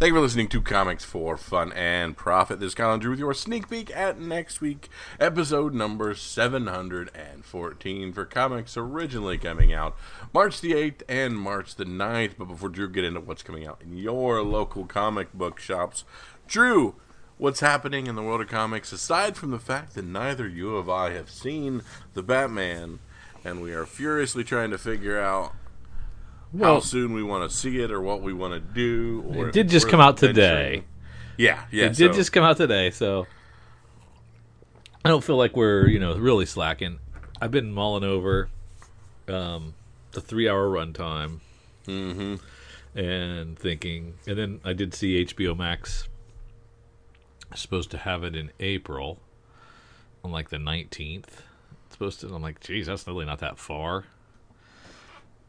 Thank you for listening to Comics for Fun and Profit. This is Colin Drew with your sneak peek at next week, episode number 714 for comics originally coming out March the 8th and March the 9th. But before Drew get into what's coming out in your local comic book shops, Drew, what's happening in the world of comics aside from the fact that neither you or I have seen the Batman and we are furiously trying to figure out Well- how soon we want to see it or what we want to do. Or It did just come out today. Yeah, yeah. it did just come out today, so I don't feel like we're you know really slacking. I've been mulling over um, the three-hour runtime Mm-hmm. and thinking, and then I did see HBO Max supposed to have it in April on like the nineteenth. Supposed to. I'm like, geez, that's really not that far.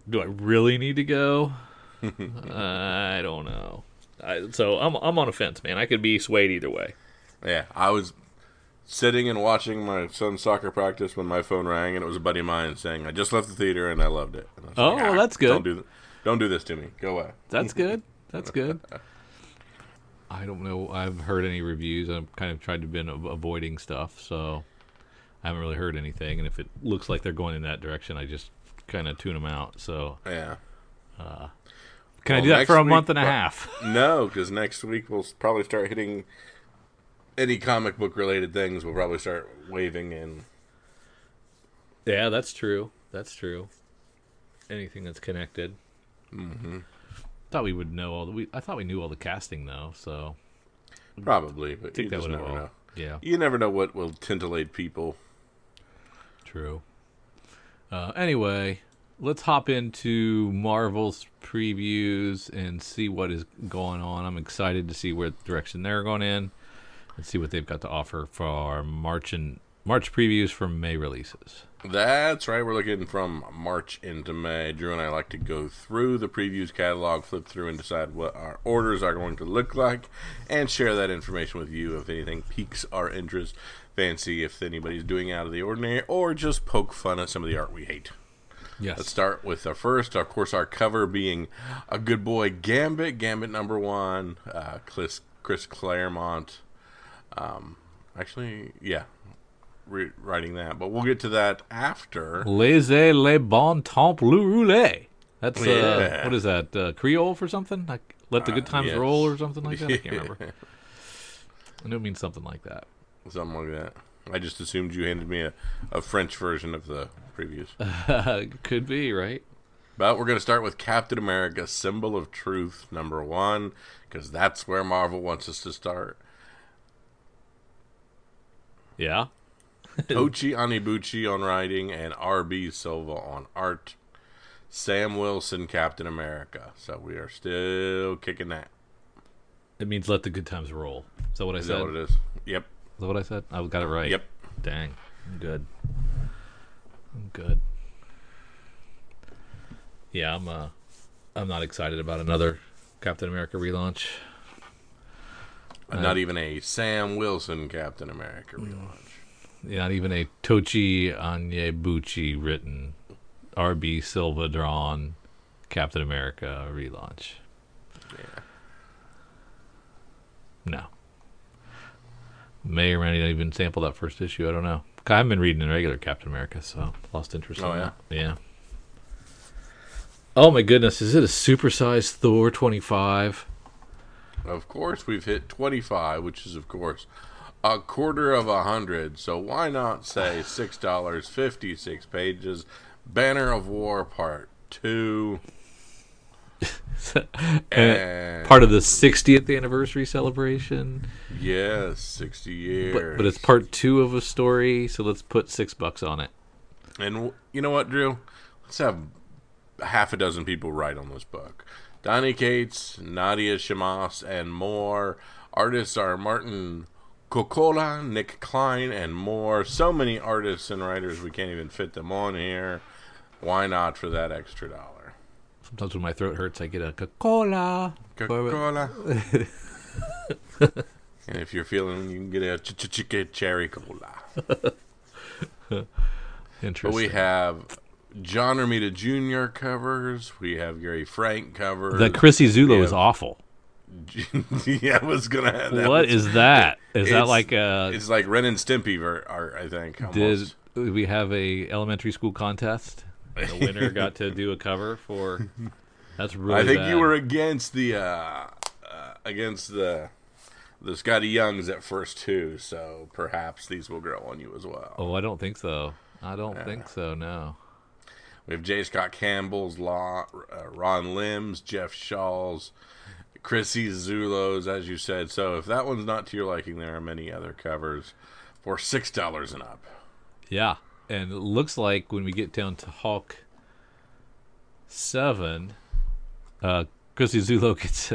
Do I really need to go? I don't know. I, so I'm I'm on a fence, man. I could be swayed either way. Yeah, I was sitting and watching my son's soccer practice when my phone rang, and it was a buddy of mine saying, "I just left the theater and I loved it." I Oh, like, well, "Ah, that's good. Don't do, th- don't do this to me. Go away. That's good. That's good. I don't know. I've heard any reviews. I've kind of tried to been avoiding stuff, so I haven't really heard anything. And if it looks like they're going in that direction, I just kind of tune them out. So Yeah. can I do that for a week, month and a but- half? No, because next week we'll probably start hitting any comic book related things. We'll probably start waving in. yeah, that's true. That's true. Anything that's connected. Mm-hmm. Thought we would know all the. We, I thought we knew all the casting though. So Probably, but I think you that just would never all. know. Yeah. You never know what will titillate people. True. Uh, anyway, let's hop into Marvel's previews and see what is going on. I'm excited to see what direction they're going in and see what they've got to offer for our March and March previews for May releases. That's right. We're looking from March into May. Drew and I like to go through the previews catalog, flip through, and decide what our orders are going to look like, and share that information with you if anything piques our interest. Fancy if anybody's doing out of the ordinary, or just poke fun at some of the art we hate. Yes. Let's start with our first. Of course, our cover being a good boy Gambit, Gambit number one, uh, Chris, Chris Claremont. Um, actually, yeah, re- writing that, but we'll get to that after. Laissez les bon temps le rouler. That's uh, Yeah. what is that? Uh, Creole for something? Like let the good times yes. roll or something like that. I can't remember. I know it means something like that. Something like that. I just assumed you handed me a, a French version of the previews. Could be right. But we're going to start with Captain America, Symbol of Truth, number one, because that's where Marvel wants us to start. Yeah. Tochi Onyebuchi on writing and R.B. Silva on art. Sam Wilson, Captain America. So we are still kicking that. It means let the good times roll. Is that what I Is said? that what it is? Yep. That what I said? I got it right. Yep. Dang. I'm good. I'm good. Yeah, I'm uh I'm not excited about another Captain America relaunch. Not even a Sam Wilson Captain America Mm. relaunch. Not even a Tochi Onyebuchi written RB Silva drawn Captain America relaunch. Yeah. No. May or may not even sample that first issue. I don't know. I haven't been reading in regular Captain America, so lost interest Oh, in yeah? that. Yeah. Oh my goodness! Is it a supersized Thor twenty five? Of course, we've hit 25, which is, of course, a quarter of a hundred. So why not say $6, 56 pages, Banner of War Part 2. Eh, and part of the 60th anniversary celebration. Yes, 60 years. But, but it's part two of a story, so let's put six bucks on it. And w- you know what, Drew? Let's have half a dozen people write on this book. Donny Cates, Nadia Shammas, and more. Artists are Martin Coccolo, Nic Klein, and more. So many artists and writers, we can't even fit them on here. Why not for that extra dollar? Sometimes when my throat hurts, I get a Coca-Cola. Coca-Cola. and if you're feeling, you can get a ch- ch- ch- cherry cola. Interesting. But we have John Romita Jr. covers. We have Gary Frank covers. the Chrissie Zullo we is awful. yeah, I was gonna. Have, that what was- is that? Is that like uh It's like Ren and Stimpy art, I think. Almost. did we have a elementary school contest? The winner got to do a cover for. That's really. I think bad. you were against the uh, uh, against the the Scotty Youngs at first too, so perhaps these will grow on you as well. Oh, I don't think so. I don't think so. No. We have J. Scott Campbell's, Law, uh, Ron Lim's, Jeff Shaw's, Chrissie Zullos, as you said. So if that one's not to your liking, there are many other covers for six dollars and up. Yeah, and it looks like when we get down to Hulk seven, uh, Chrissie Zullo gets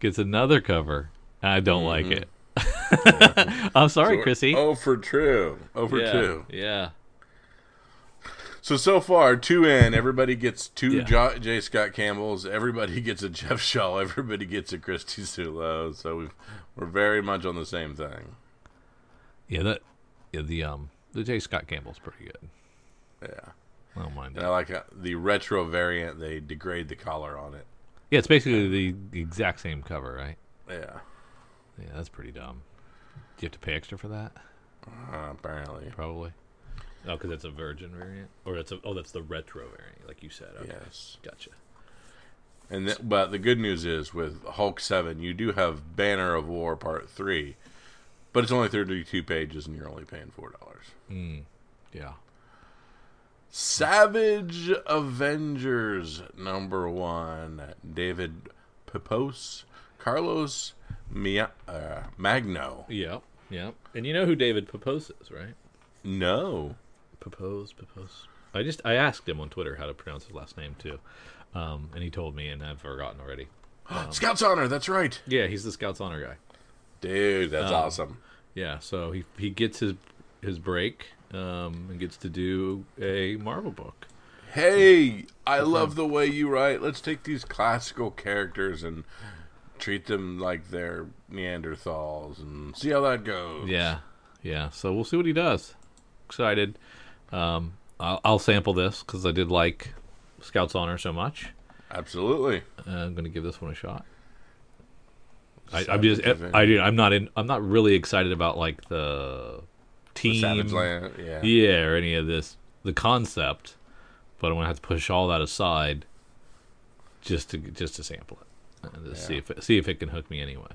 gets another cover. I don't like it. I'm sorry, So- Chrissie. Oh, for true. Oh, for yeah, two. yeah. So so far, two in. Everybody gets two Yeah. Jo- J. Scott Campbells. Everybody gets a Jeff Shaw. Everybody gets a Chrissie Zullo. So we've, we're very much on the same thing. Yeah, that yeah, the um the J. Scott Campbell's pretty good. Yeah. I don't mind it. I like uh, the retro variant. They degrade the collar on it. Yeah, it's basically the, the exact same cover, right? Yeah. Yeah, that's pretty dumb. Do you have to pay extra for that? Uh, apparently. Probably. Oh, because it's a Virgin variant, or it's a oh, that's the retro variant, like you said. Okay. Yes. Gotcha. And th- but the good news is with Hulk Seven, you do have Banner of War Part Three, but it's only thirty-two pages, and you're only paying four dollars. Mm. Yeah. Savage Avengers number one. David Pepose, Carlos Mia- uh, Magno. Yep. Yep. And you know who David Papose is, right? No. Papose, Papose. I just I asked him on Twitter how to pronounce his last name too, um, and he told me, and I've forgotten already. Scouts Honor, that's right. Yeah, he's the Scouts honor guy. Dude, that's Um, awesome. Yeah, so he he gets his his break um, and gets to do a Marvel book. Hey, I love the way you write. Let's take these classical characters and treat them like they're Neanderthals and see how that goes. Yeah, yeah. So we'll see what he does. Excited. Um, I'll, I'll sample this because I did like Scouts honor so much. Absolutely. Uh, I'm going to give this one a shot. I, I'm just Savage I. I'm not in. I'm not really excited about like the team, Savage Land. Yeah. yeah, or any of this the concept. But I'm gonna have to push all that aside just to just to sample it and to see if it, see if it can hook me anyway.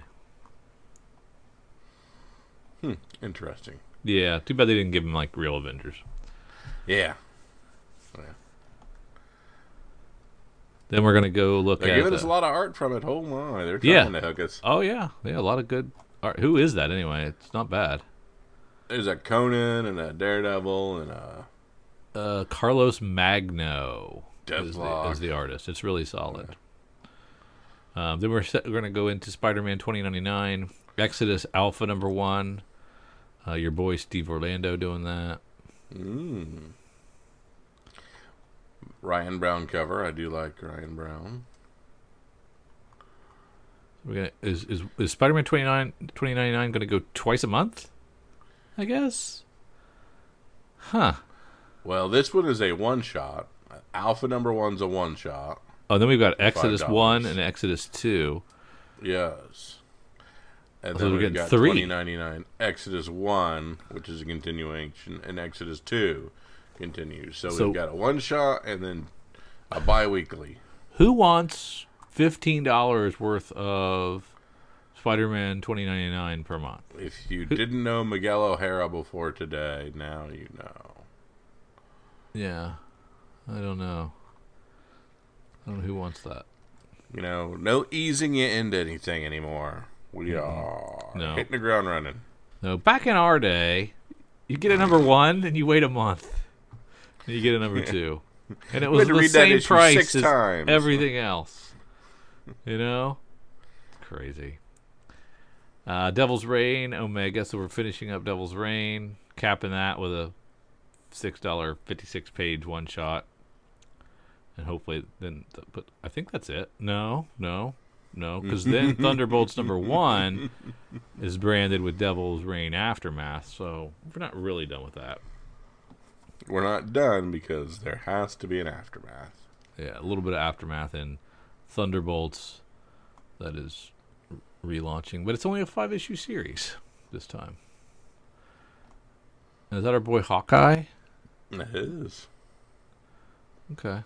Hmm. Interesting. Yeah, too bad they didn't give him like real Avengers. Yeah. Then we're gonna go look They're at. giving us uh, a lot of art from it. Oh my, they're Yeah. to hook us. oh yeah, yeah, a lot of good art. Who is that anyway? It's not bad. There's a Conan and a Daredevil and a Uh, Carlos Magno is the, is the artist. It's really solid. Um, then we're, set, we're going to go into Spider-Man 2099, Exodus Alpha number one. Uh, your boy Steve Orlando doing that. mm. Ryan Brown cover. I do like Ryan Brown. We're gonna is is, is Spider-Man 29 2099 going to go twice a month? I guess. Huh. Well, this one is a one shot. Alpha number one's a one shot. Oh, then we've got Exodus $5. one and Exodus two. Yes. And So then we're we've got three. 2099 Exodus 1, which is a continuation, and Exodus 2 continues. So, So- we've got a one shot and then a bi weekly. Who wants fifteen dollars worth of Spider-Man 2099 per month? If you didn't know Miguel O'Hara before today, now you know. Yeah, I don't know. I don't know who wants that. You know, no easing you into anything anymore. We are No. hitting the ground running. No, back in our day, you get a number one and you wait a month, and you get a number two, and it was the same price six as times. everything else. You know, crazy. Uh, Devil's Reign Omega. So we're finishing up Devil's Reign, capping that with a six dollar fifty six page one shot, and hopefully then. But I think that's it. No, no, no, because then Thunderbolts number one is branded with Devil's Reign Aftermath. So we're not really done with that. We're not done because there has to be an aftermath. Yeah, a little bit of Aftermath in Thunderbolts. That is relaunching, but it's only a five issue series this time. Is that our boy Hawkeye? It is. Okay.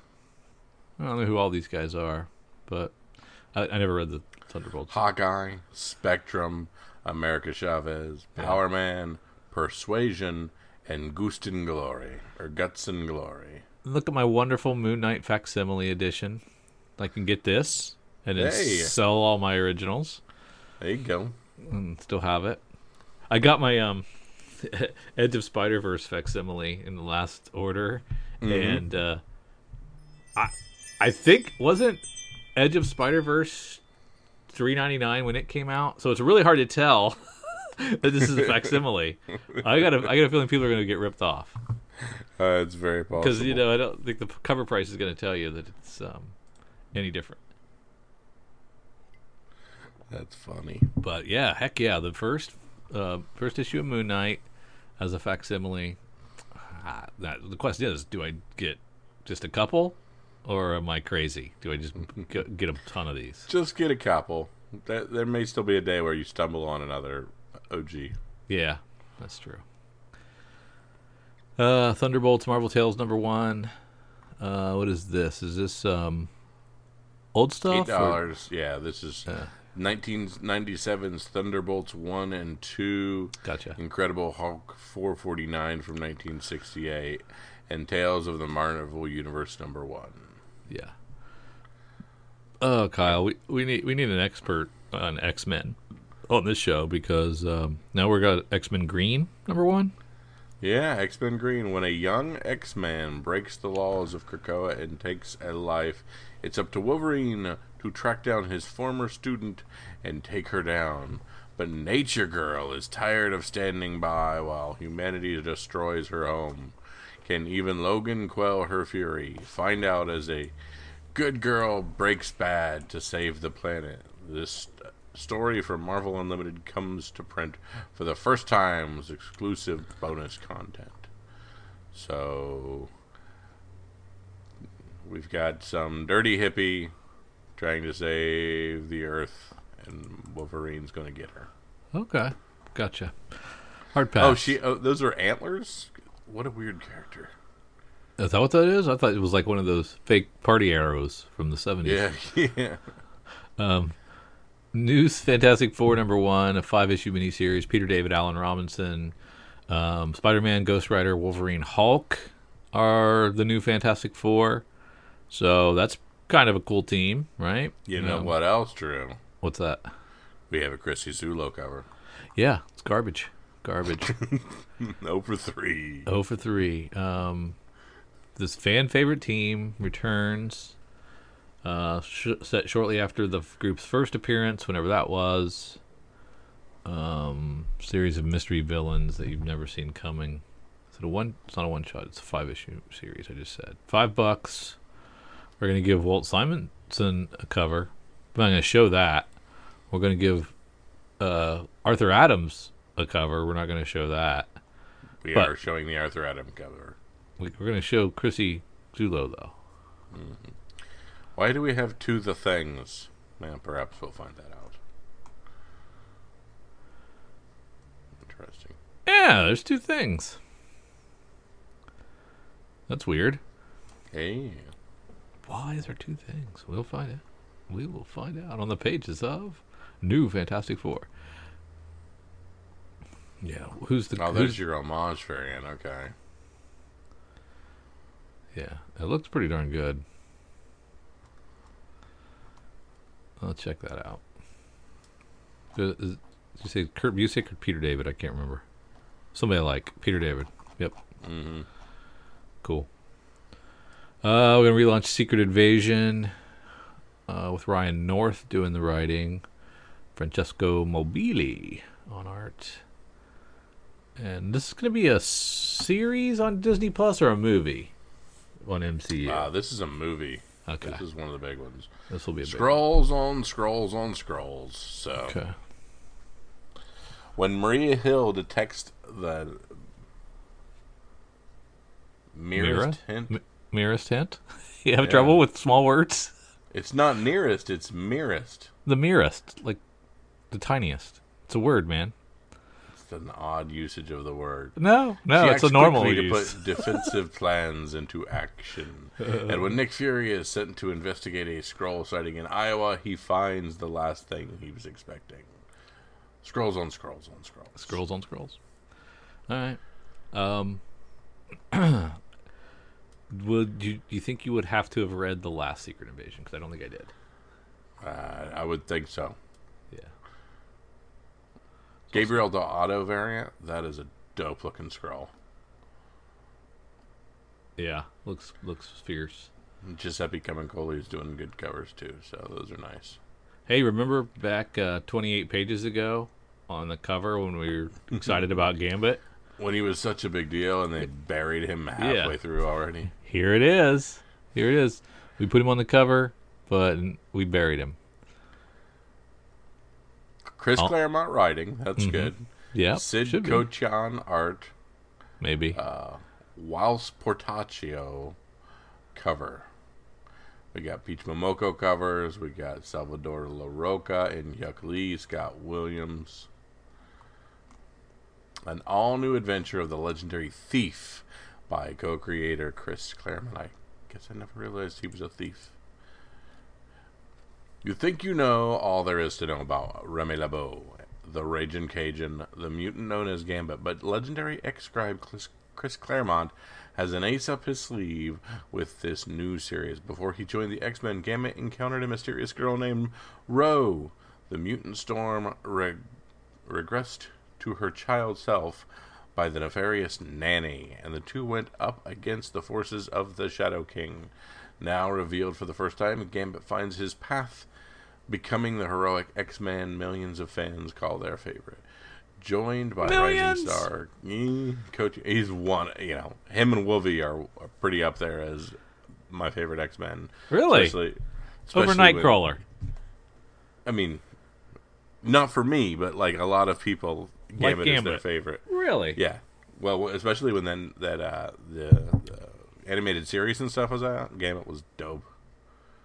I don't know who all these guys are, but I, I never read the Thunderbolts. Hawkeye, Spectrum, America Chavez, Yeah. Power Man, Persuasion, and Gust and Glory, or Guts and Glory. Look at my wonderful Moon Knight facsimile edition. I can get this and then Hey. sell all my originals There you go. and still have it. I got my um Edge of Spider Verse facsimile in the last order, Mhm. and uh, I I think wasn't Edge of Spider Verse three ninety nine when it came out, so it's really hard to tell that this is a facsimile. I got a I got a feeling people are going to get ripped off Uh, it's very possible. because you know I don't think the cover price is going to tell you that it's um, any different. That's funny. But yeah, heck yeah, the first uh, first issue of Moon Knight as a facsimile. Ah, that, the question is, do I get just a couple, or am I crazy? Do I just g- get a ton of these? Just get a couple. There, there may still be a day where you stumble on another OG. Yeah, that's true. Uh, Thunderbolts Marvel Tales number one. Uh, what is this? Is this um old stuff? Eight dollars. Yeah, this is Uh. 1997's Thunderbolts one and two. Gotcha. Incredible Hulk 449 from 1968, and Tales of the Marvel Universe number one. Yeah. Oh, Kyle, we, we need we need an expert on X Men on this show because um, now we've got X Men Green number one. Yeah, X Men Green. When a young X Man breaks the laws of Krakoa and takes a life, it's up to Wolverine to track down his former student and take her down. But Nature Girl is tired of standing by while humanity destroys her home. Can even Logan quell her fury? Find out as a good girl breaks bad to save the planet. This story from Marvel Unlimited comes to print for the first time as exclusive bonus content. So we've got some dirty hippie trying to save the Earth, and Wolverine's going to get her. Okay, gotcha. Hard pass. Oh, she. Oh, those are antlers. What a weird character. is that what that is? I thought it was like one of those fake party arrows from the seventies. Yeah, yeah. News Fantastic Four number one, a five issue miniseries. Peter David, Alan Robinson, um, Spider Man, Ghost Rider, Wolverine, Hulk are the new Fantastic Four. So that's kind of a cool team, right? You know Um, what else, Drew? What's that? We have a Chrissie Zullo cover. Yeah, it's garbage. Garbage. No for three. oh for three. Um, this fan favorite team returns. Uh, sh- set shortly after the group's first appearance, whenever that was. Um, series of mystery villains that you've never seen coming. Is it a one? It's not a one shot. It's a five issue series. I just said five bucks. We're gonna give Walt Simonson a cover. But I'm gonna show that. We're gonna give uh, Arthur Adams a cover. We're not gonna show that. We But- are showing the Arthur Adams cover. We- We're gonna show Chrissie Zullo though. Why do we have two the things? Man, perhaps we'll find that out. Interesting. Yeah, there's two things. That's weird. Hey, Why is there two things? We'll find out. We will find out on the pages of New Fantastic Four. Yeah, who's the? oh, there's your homage variant. Okay. yeah, it looks pretty darn good. I'll check that out. Is- is- did you say Kurt Busiek or Peter David? I can't remember. Somebody I like Peter David. Yep. Mm-hmm. Cool. Uh, we're gonna relaunch Secret Invasion uh, with Ryan North doing the writing, Francesco Mobili on art, and this is gonna be a series on Disney Plus or a movie on MCU. Uh, this is a movie. okay, This is one of the big ones. this will be a big Skrulls on Skrulls on Skrulls. So. Okay. when Maria Hill detects the Mira? merest hint, M- Mirrorist hint. you have Yeah. trouble with small words. it's not nearest. It's merest. The merest, like The tiniest. It's a word, man. It's an odd usage of the word. No, no, She it's a normal use. to put defensive plans into action. and when Nick Fury is sent to investigate a Skrull sighting in Iowa, he finds the last thing he was expecting. Skrulls on Skrulls on Skrulls. Skrulls on Skrulls. All right. Um, would you do you think you would have to have read the last Secret Invasion? Because I don't think I did. Uh, I would think so. Yeah. Gabriele Dell'Otto variant, that is a dope looking Skrull. Yeah. Looks looks fierce. Giuseppe Camuncoli is doing good covers too, so those are nice. Hey, remember back uh, 28 pages ago on the cover when we were excited about Gambit? When he was such a big deal and they buried him halfway Yeah. through already. Here it is. Here it is. We put him on the cover, but we buried him. Chris Oh. Claremont writing, that's Mhm. good. Yeah. Sid. Kotian art. Maybe. uh, Whilce Portacio cover. We got Peach Momoko covers. We got Salvador Larroca and Hyuk Lee, Scott Williams. An all new adventure of the legendary Thief by co creator Chris Claremont. I guess I never realized he was a thief. You think you know all there is to know about Remy LeBeau, the Raging Cajun, the mutant known as Gambit, but legendary ex scribe Chris- Claremont has an ace up his sleeve with this new series. Before he joined the X Men, Gambit encountered a mysterious girl named Ro. The mutant storm reg- regressed to her child self by the nefarious Nanny, and the two went up against the forces of the Shadow King. Now revealed for the first time, Gambit finds his path becoming the heroic X-Man millions of fans call their favorite. Joined by Millions! Rising Star, Coach, he's one. You know, him and Wolvie are, are pretty up there as my favorite X-Men. Really? Especially, Over especially when- Nightcrawler. I mean, not for me, but like a lot of people, Like Gambit, is their favorite. Really? Yeah. Well, especially when then that uh, the, the animated series and stuff was out, Gambit was dope.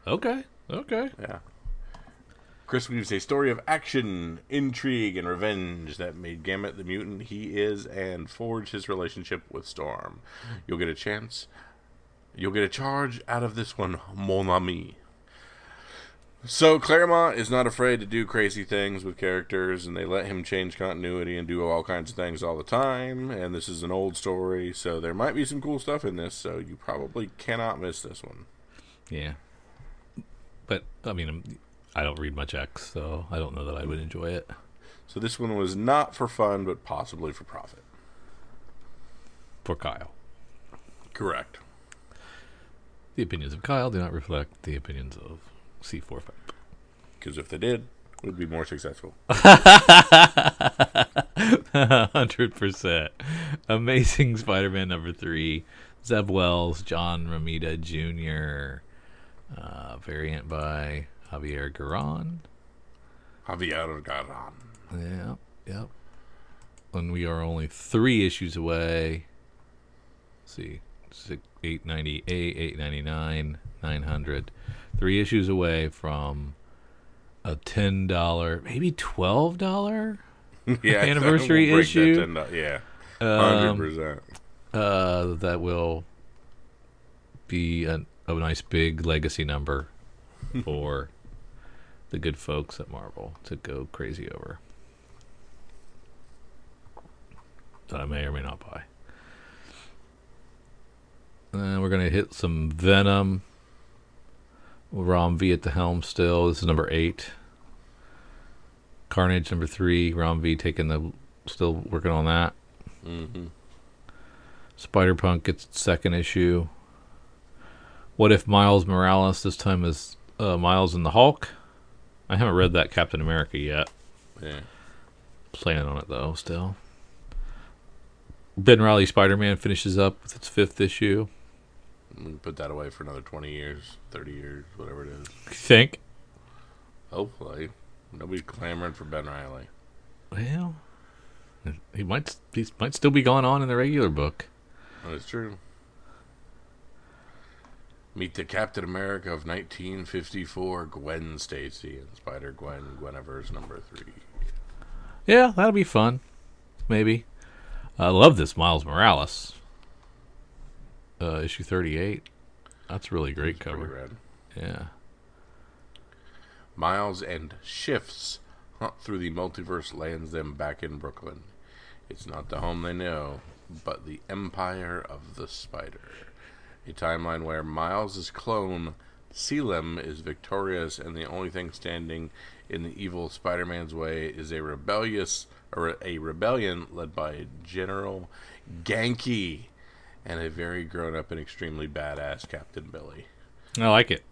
Okay. Okay. Yeah. Chris weaves a story of action, intrigue, and revenge that made Gambit the mutant he is and forged his relationship with Storm. You'll get a chance. You'll get a charge out of this one, mon ami. So Claremont is not afraid to do crazy things with characters, and they let him change continuity and do all kinds of things all the time. And this is an old story, so there might be some cool stuff in this. So you probably cannot miss this one. Yeah. But I mean, I don't read much X, so I don't know that I would enjoy it. So this one was not for fun, but possibly for profit. For Kyle, Correct. the opinions of Kyle do not reflect the opinions of C four five. Because if they did, we'd be more successful. Hundred percent. Amazing Spider-Man number three. Zeb Wells, John Romita Jr. Uh, variant by Javier Garrón. Javier Garrón. Yep, yep. And we are only three issues away. Let's see, six, 898, 899, 900. Three issues away from a ten dollar, maybe twelve dollar yeah, Anniversary we'll break that issue? yeah, hundred um, percent. uh, that will be a, a nice big legacy number for the good folks at Marvel to go crazy over. That I may or may not buy. And we're gonna hit some Venom. Ram V at the helm still. This is number eight. Carnage number three. Ram V taking the still working on that. Mm-hmm. Spider Punk gets second issue. What if Miles Morales this time is uh, Miles and the Hulk? I haven't read that Captain America yet. Yeah. Planning on it though, still. Ben Reilly Spider Man finishes up with its fifth issue. Put that away for another twenty years, thirty years, whatever it is. You think? Hopefully, nobody's clamoring for Ben Reilly. Well, he might he might still be going on in the regular book. That's true. Meet the Captain America of 1954, Gwen Stacy, and Spider Gwen, Gweniverse number three. Yeah, that'll be fun. Maybe. I love this Miles Morales. Uh, issue 38. That's a really great cover. Yeah. Miles and Shift's hunt through the multiverse lands them back in Brooklyn. It's not the home they know, but the Empire of the Spider. A timeline where Miles' clone, Selim, is victorious, and the only thing standing in the evil Spider-Man's way is a rebellious or a rebellion led by General Ganke and a very grown-up and extremely badass Captain Billy. I like it.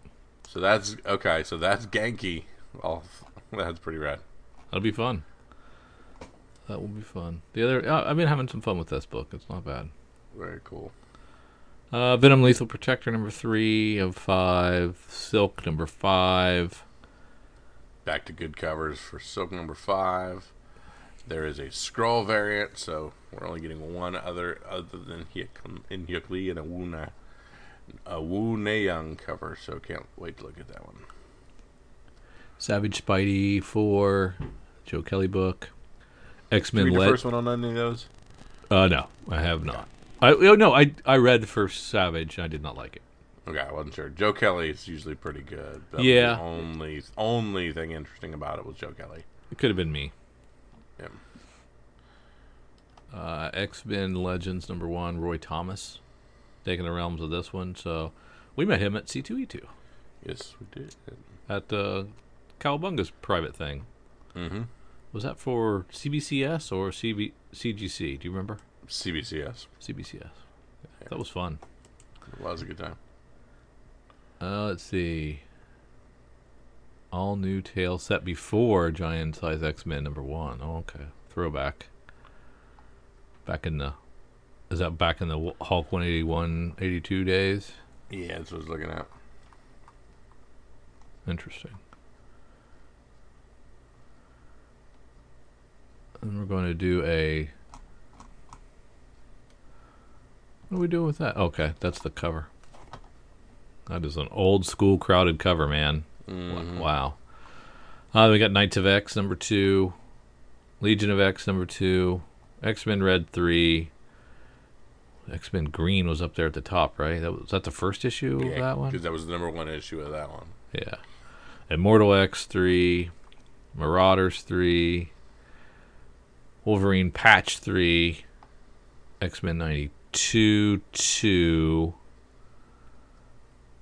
So that's okay. So that's Ganke. Oh, that's pretty rad. That'll be fun. That will be fun. The other, uh, I've been having some fun with this book. It's not bad. Very cool. Uh, Venom Lethal Protector number three of five. Silk number five. Back to good covers for Silk number five. There is a Skrull variant, so we're only getting one other other than Hyuk in Hyuk Lee and a Wu Na, a Wu Young cover. So can't wait to look at that one. Savage Spidey four. Joe Kelly book. X Men. read the Let. first one on any of those? Uh, no, I have not. I oh, no, I I read the first Savage. I did not like it. Okay, I wasn't sure. Joe Kelly is usually pretty good. That Yeah. the only only thing interesting about it was Joe Kelly. It could have been me. Yeah. Uh, X Men Legends number one. Roy Thomas, taking the realms of this one. So we met him at C two E two Yes, we did. at uh, Cowabunga's private thing. Mm-hmm. Was that for CBCS or CB, CGC? Do you remember? CBCS. CBCS. That was fun. It was a good time. Uh, let's see. All new tale set before Giant Size X Men number one. Oh, okay. Throwback. Back in the. Is that back in the Hulk 181 82 days? Yeah, that's what I was looking at. Interesting. And we're going to do a. What are we doing with that? Okay, that's the cover. That is an old school crowded cover, man. Mhm. Wow. Uh, we got Knights of X number two, Legion of X number two, X Men Red three. X Men Green was up there at the top, right? That was, was that the first issue of that one. because that was the number one issue of that one. Yeah. Immortal X three, Marauders three, Wolverine Patch three, X Men ninety two two,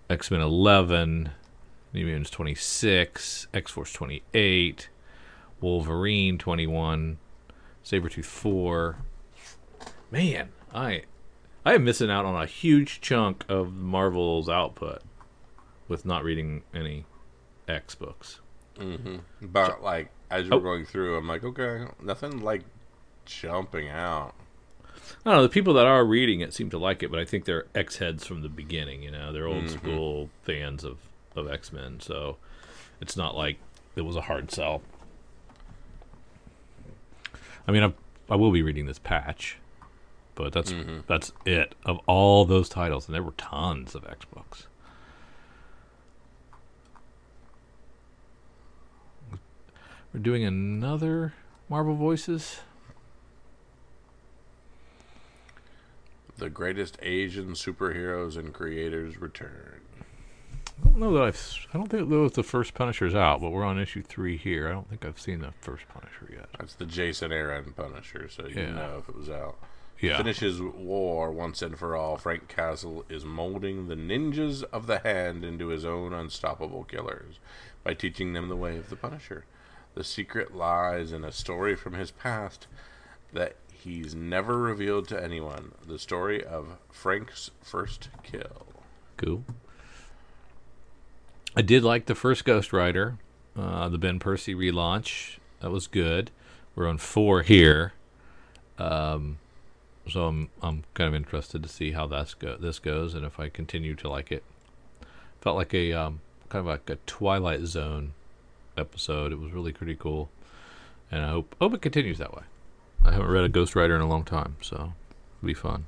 X Men eleven, New Mutants twenty six, X Force twenty eight, Wolverine twenty one, Sabretooth four. Man, I I am missing out on a huge chunk of Marvel's output with not reading any X books. Mm-hmm. But like as you Oh. going through, I'm like, okay, nothing like jumping out. I don't know. The people that are reading it seem to like it, but I think they're X heads from the beginning. You know, they're old Mhm. school fans of of X Men, so it's not like it was a hard sell. I mean, I I will be reading this patch, but that's Mhm. that's it of all those titles, and there were tons of X books. We're doing another Marvel Voices. The greatest Asian superheroes and creators return. I don't know that I've. I don't think that was the first Punisher's out, but we're on issue three here. I don't think I've seen the first Punisher yet. That's the Jason Aaron Punisher, so you Yeah. know if it was out. Yeah. Finishes war once and for all. Frank Castle is molding the ninjas of the hand into his own unstoppable killers by teaching them the way of the Punisher. The secret lies in a story from his past that he's never revealed to anyone. The story of Frank's first kill. Cool. I did like the first Ghost Rider, uh, the Ben Percy relaunch. That was good. We're on four here, um, so I'm I'm kind of interested to see how that's go this goes and if I continue to like it. Felt like a um, kind of like a Twilight Zone episode. It was really pretty cool, and I hope hope it continues that way. I haven't read a Ghost Rider in a long time, so it'll be fun.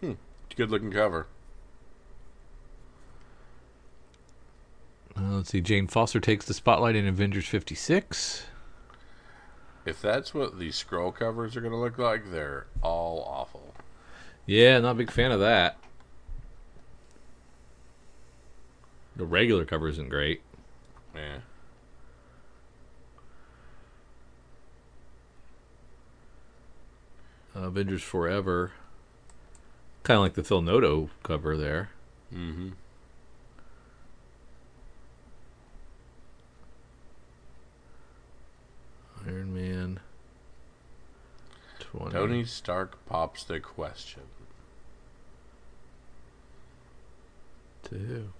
Hm. Good looking cover. Uh, let's see. Jane Foster takes the spotlight in Avengers 56. If that's what the Skrull covers are going to look like, they're all awful. Yeah, not a big fan of that. The regular cover isn't great. Yeah. Avengers Forever. Kind of like the Phil Noto cover there. Mm-hmm. Iron Man. 20. Tony Stark pops the question. Two.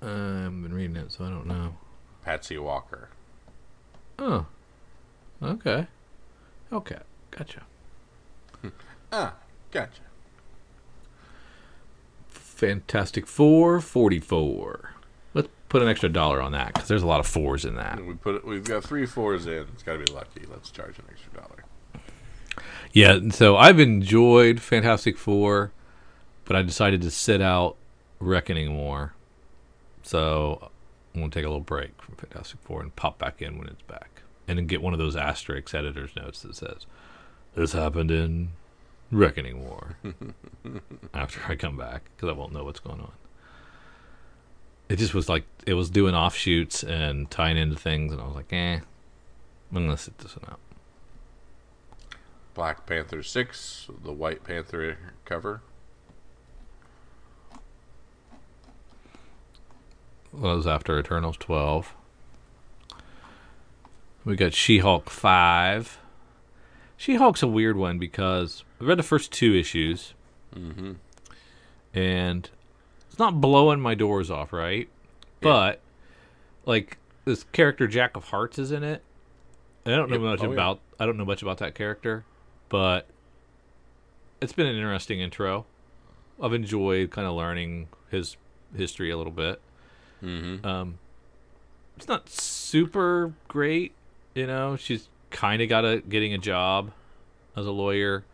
I haven't been reading it, so I don't know. Patsy Walker. Oh. Okay. Okay. Gotcha. Ah, gotcha. Fantastic Four, 44. Put an extra dollar on that because there's a lot of fours in that. We put it, we've got three fours in. It's got to be lucky. Let's charge an extra dollar. Yeah, and so I've enjoyed Fantastic Four, but I decided to sit out Reckoning War. So I'm to take a little break from Fantastic Four and pop back in when it's back. And then get one of those asterisk editor's notes that says, This happened in Reckoning War after I come back because I won't know what's going on. It just was like, it was doing offshoots and tying into things, and I was like, eh, I'm to sit this one out. Black Panther 6, the White Panther cover. Well, was after Eternals 12. We got She Hulk 5. She Hulk's a weird one because I read the first two issues Mm-hmm. and it's not blowing my doors off, right? But, like, this character Jack of Hearts is in it. And I don't know Yep. much Oh, yeah. about I don't know much about that character, but it's been an interesting intro. I've enjoyed kind of learning his history a little bit. Mm-hmm. Um, it's not super great, you know. She's kind of got a getting a job as a lawyer,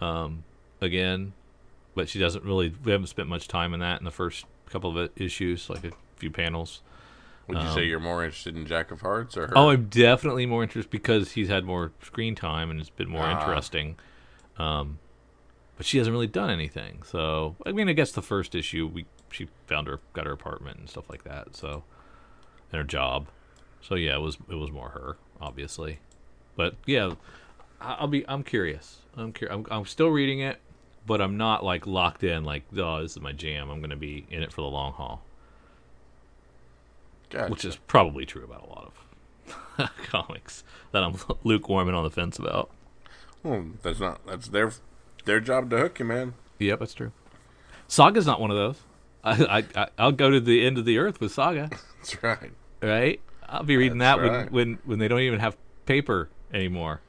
um, again, but she doesn't really. We haven't spent much time in that in the first couple of issues, like a few panels. Would you Um, say you're more interested in Jack of Hearts or her? Oh, I'm definitely more interested because he's had more screen time and it's been more Ah. interesting. Um, but she hasn't really done anything. So I mean, I guess the first issue we she found her got her apartment and stuff like that. So and her job. So yeah, it was it was more her obviously. But yeah, I'll be I'm curious. I'm cur- I'm I'm still reading it, but I'm not like locked in. Like oh, this is my jam. I'm gonna be in it for the long haul Gotcha. which is probably true about a lot of comics that I'm lukewarm and on the fence about. Well, that's not. That's their their job to hook you, man. Yep, that's true. Saga's not one of those. I, I, I I'll go to the end of the earth with Saga, That's right. right? I'll be reading That's that right. when, when when they don't even have paper anymore.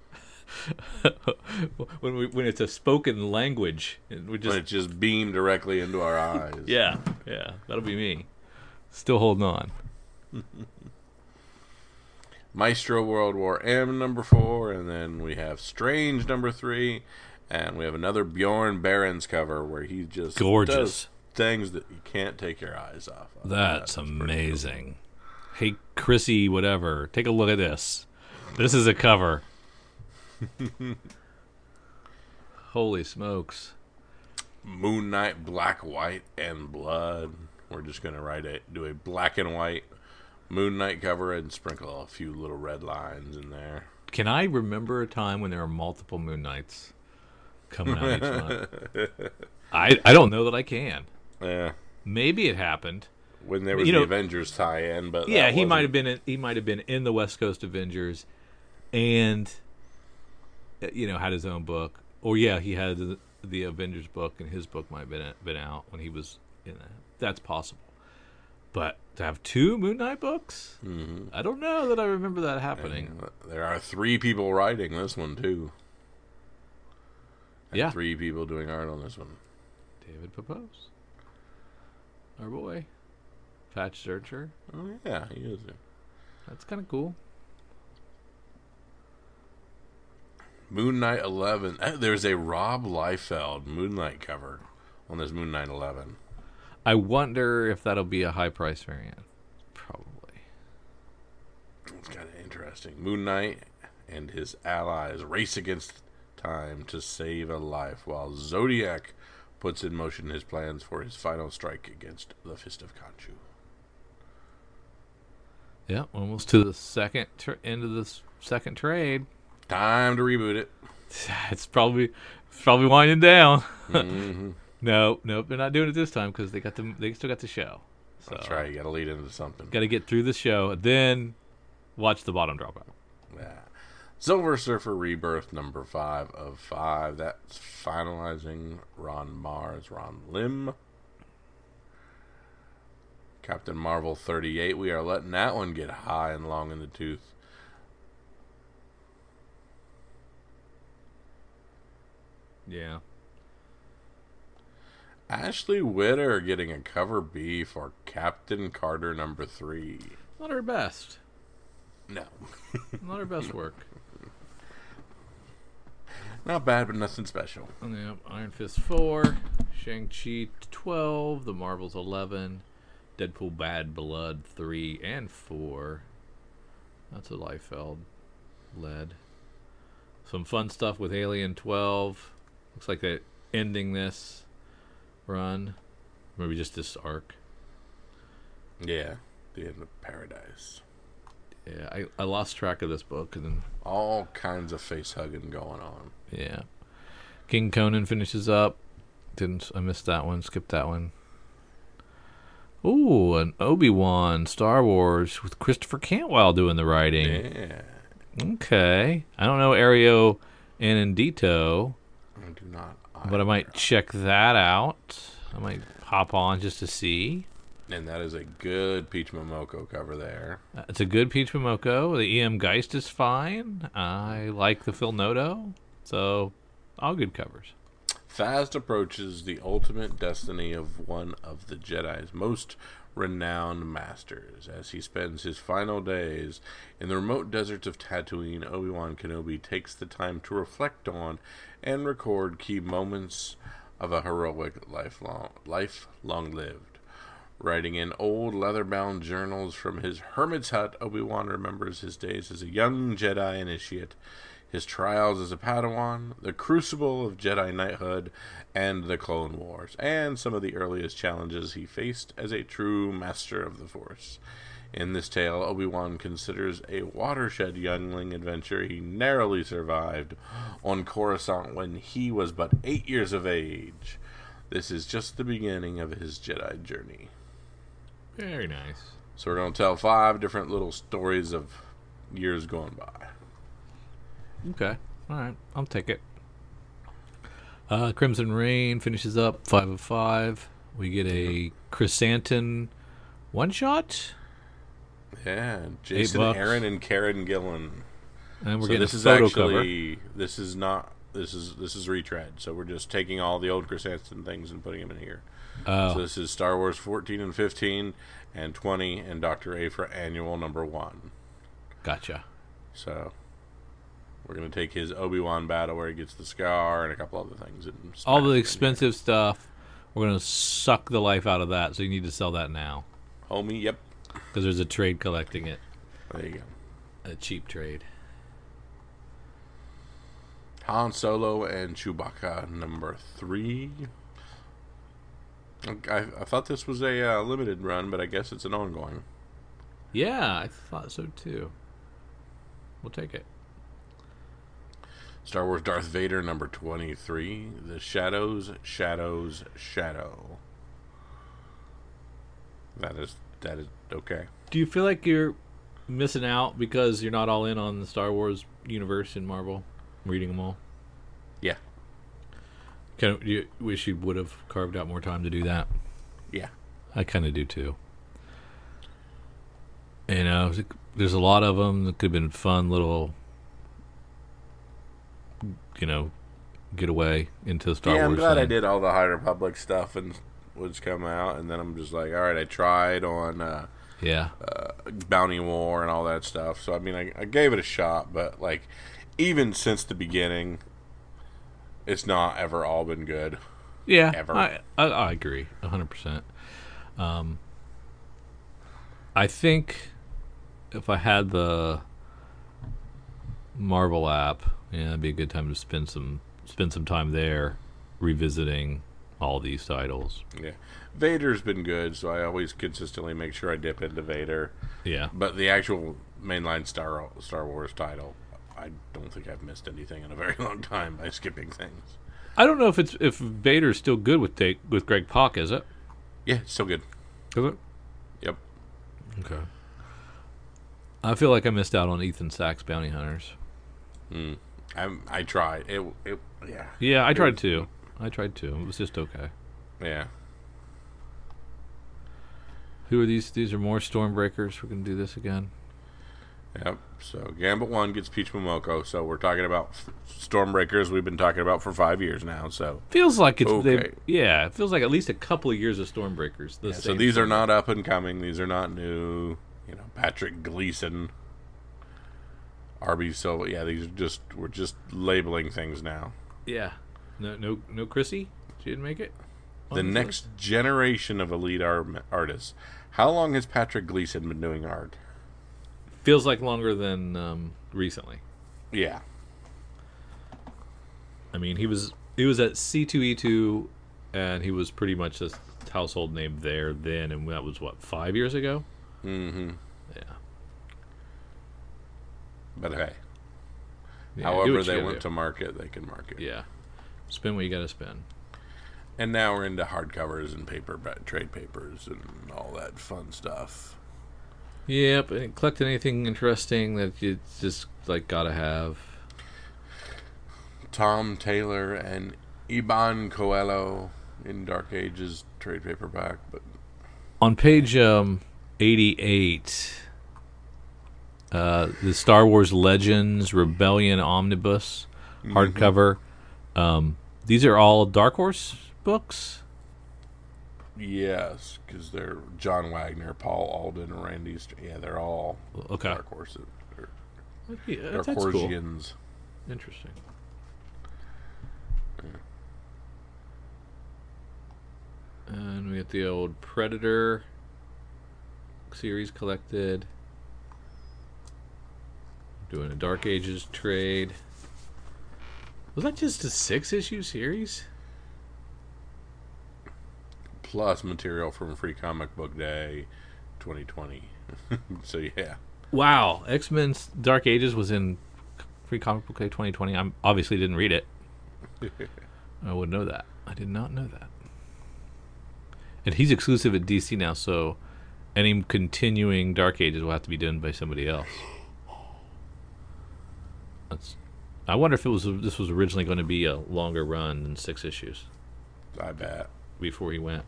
when we when it's a spoken language, we When just it just beamed directly into our eyes. yeah yeah that'll be me. Still holding on. Maestro World War M number four, and then we have Strange number three, and we have another Bjorn Barends cover where he just Gorgeous. does things that you can't take your eyes off. of. That's cool. amazing. Hey, Chrissie, whatever. Take a look at this. This is a cover. Holy smokes. Moon Knight Black, White, and Blood. We're just gonna write it, do a black and white Moon Knight cover, and sprinkle a few little red lines in there. Can I remember a time when there were multiple Moon Knights coming out each month? I, I don't know that I can. Yeah, Maybe it happened. when there was You the know- Avengers tie-in, but yeah, he might have been in, he might have been in the West Coast Avengers, and you know had his own book. Or yeah, he had the, the Avengers book, and his book might have been been out when he was in that. That's possible. But to have two Moon Knight books, Mhm. I don't know that I remember that happening. And There are three people writing this one too. And Yeah. three people doing art on this one. David Papose, our boy, Patch Zircher. Oh yeah, he is. That's kind of cool. Moon Knight Eleven. uh, There's a Rob Liefeld Moon Knight cover on this Moon Knight Eleven. I wonder if that'll be a high price variant. Probably. It's kind of interesting. Moon Knight and his allies race against time to save a life, while Zodiac puts in motion his plans for his final strike against the Fist of Khonshu. Yeah, almost to the second tr end of the s- second trade. Time to reboot it. It's probably it's probably winding down. hmm no, nope, they're not doing it this time because they got the they still got the show. So That's right. You got to lead into something. Got to get through the show, then watch the bottom drop out. Yeah. Silver Surfer Rebirth number five of five. That's finalizing Ron Marz, Ron Lim. Captain Marvel 38. We are letting that one get high and long in the tooth. Yeah. Ashley Witter getting a cover B for Captain Carter number three. Not her best. No. Not her best work. Not bad, but nothing special. Oh, yep, Iron Fist 4, Shang-Chi 12, The Marvels 11, Deadpool Bad Blood 3 and 4. That's what Liefeld led. Some fun stuff with Alien 12. Looks like they're ending this run. Maybe just this arc. Yeah. The end of paradise. Yeah, I, I lost track of this book and then All kinds of face hugging going on. Yeah. King Conan finishes up. Didn't I missed that one? Skipped that one. Ooh, an Obi Wan Star Wars with Christopher Cantwell doing the writing. Yeah. Okay, I don't know Ario Anindito, I do not. but I might check that out. I might hop on just to see. And that is a good Peach Momoko cover there. Uh, It's a good Peach Momoko. The EM Gist is fine. I like the Phil Noto. So, all good covers. Fast approaches the ultimate destiny of one of the Jedi's most renowned masters. As he spends his final days in the remote deserts of Tatooine, Obi Wan Kenobi takes the time to reflect on and record key moments of a heroic lifelong life long lived. Writing in old leather bound journals from his hermit's hut, Obi Wan remembers his days as a young Jedi initiate, his trials as a Padawan, the crucible of Jedi knighthood, and the Clone Wars, and some of the earliest challenges he faced as a true master of the Force. In this tale, Obi Wan considers a watershed youngling adventure he narrowly survived on Coruscant when he was but eight years of age. This is just the beginning of his Jedi journey. Very nice. So we're going to tell five different little stories of years going by. Okay. All right. I'll take it. Uh, Crimson Reign finishes up five of five. We get a chrysanthemum one shot, Yeah, Jason. Aaron and Kieron Gillen. and we're so getting this is actually this is not this is this is retread. So we're just taking all the old Chrysanthemum things and putting them in here. cover. So Oh, this is Star Wars 14 and 15 and 20 and Doctor Aphra annual number one. gotcha. So we're gonna take his Obi Wan battle where he gets the scar and a couple other things. And All the in expensive stuff, we're gonna suck the life out of that. So you need to sell that now homie. Yep, because there's a trade collecting it, there you go. a cheap trade. Han Solo and Chewbacca number three. I, I thought this was a uh, limited run, but I guess it's an ongoing. Yeah, I thought so too. We'll take it. Star Wars Darth Vader number 23. The Shadows, Shadows, Shadow. That is that is okay. Do you feel like you're missing out because you're not all in on the Star Wars universe in Marvel, reading them all? Yeah. Kind of, you wish you would have carved out more time to do that. Yeah. I kind of do too. You know, there's a lot of them that could have been fun little, you know, get away into Star yeah, Wars. I'm glad I did all the High Republic stuff and was come out, and then I'm just like, all right, I tried on uh, Yeah, uh, Bounty War and all that stuff. So I mean, I, I gave it a shot, but like, even since the beginning, it's not ever all been good. yeah. Ever. I, I I agree, hundred percent. Um, I think if I had the Marvel app, yeah, it'd be a good time to spend some spend some time there, revisiting all these titles. Yeah, Vader's been good, so I always consistently make sure I dip into Vader. Yeah, But the actual mainline Star Star Wars title, I don't think I've missed anything in a very long time by skipping things. I don't know if it's if Vader's still good with take with Greg Pak, is it? Yeah, still good. Is it? Yep. Okay. I feel like I missed out on Ethan Sacks Bounty Hunters. Mm. I I tried. It it yeah Yeah, I tried to. I tried to. It was just okay. yeah. Who are these? These are more Stormbreakers. We're gonna do this again. Yep. So Gambit One gets Peach Momoko. So we're talking about Stormbreakers. We've been talking about for five years now. So Feels like it's Okay. yeah. It feels like at least a couple of years of Stormbreakers. The Yeah, so these are not up and coming. These are not new. You know, Patrick Gleason, RB Silva. Yeah, these are just we're just labeling things now. yeah. No no no Chrissie. She didn't make it. The next generation of elite ar- artists. How long has Patrick Gleason been doing art? feels like longer than um, recently. Yeah, I mean, he was he was at C two E two, and he was pretty much a household name there then, and that was what five years ago. mm-hmm. But hey, Yeah, however they went do. to market, they can market. Yeah. Spend what you got to spend. And now we're into hardcovers and paper trade papers and all that fun stuff. Yep. And collected anything interesting that you just like gotta have. Tom Taylor and Iban Coelho in Dark Ages trade paperback, but On page um, 88, uh, the Star Wars Legends Rebellion Omnibus hardcover. Um, these are all Dark Horse books. yes, because they're John Wagner, Paul Alden, Randy. St- yeah, they're all Okay. Dark Horses. or Yeah, Dark that's cool. Horsians. Interesting. And we get the old Predator series collected. Doing a Dark Ages trade. Was that just a six issue series? plus material from Free Comic Book Day 2020. so yeah, Wow, X Men's Dark Ages was in Free Comic Book Day 2020. I obviously didn't read it. I would know that. I did not know that. And he's exclusive at DC now, so any continuing Dark Ages will have to be done by somebody else. That's. I wonder if it was this was originally going to be a longer run than six issues I bet. before he went.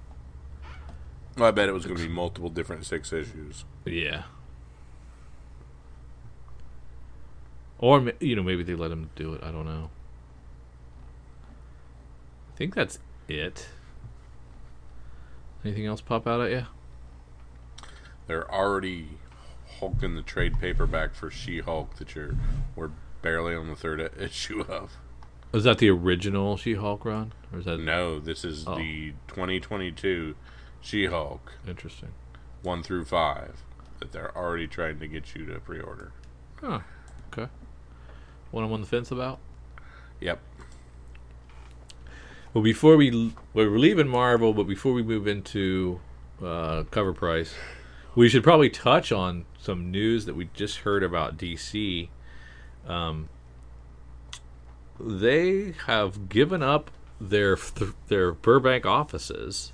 Well, I bet it was going to be multiple different six issues. Yeah. Or you know maybe they let him do it. I don't know. I think that's it. Anything else pop out at you? They're already hulking the trade paperback for She-Hulk that you're we're barely on the third issue of. Was that the original She-Hulk run, or is that No, this is Oh. the 2022 She-Hulk interesting? one through five that they're already trying to get you to pre-order. Oh, okay. One I'm on the fence about. Yep. Well, before we well, we're leaving Marvel, but before we move into uh, cover price, we should probably touch on some news that we just heard about DC. Um, they have given up their th- their Burbank offices,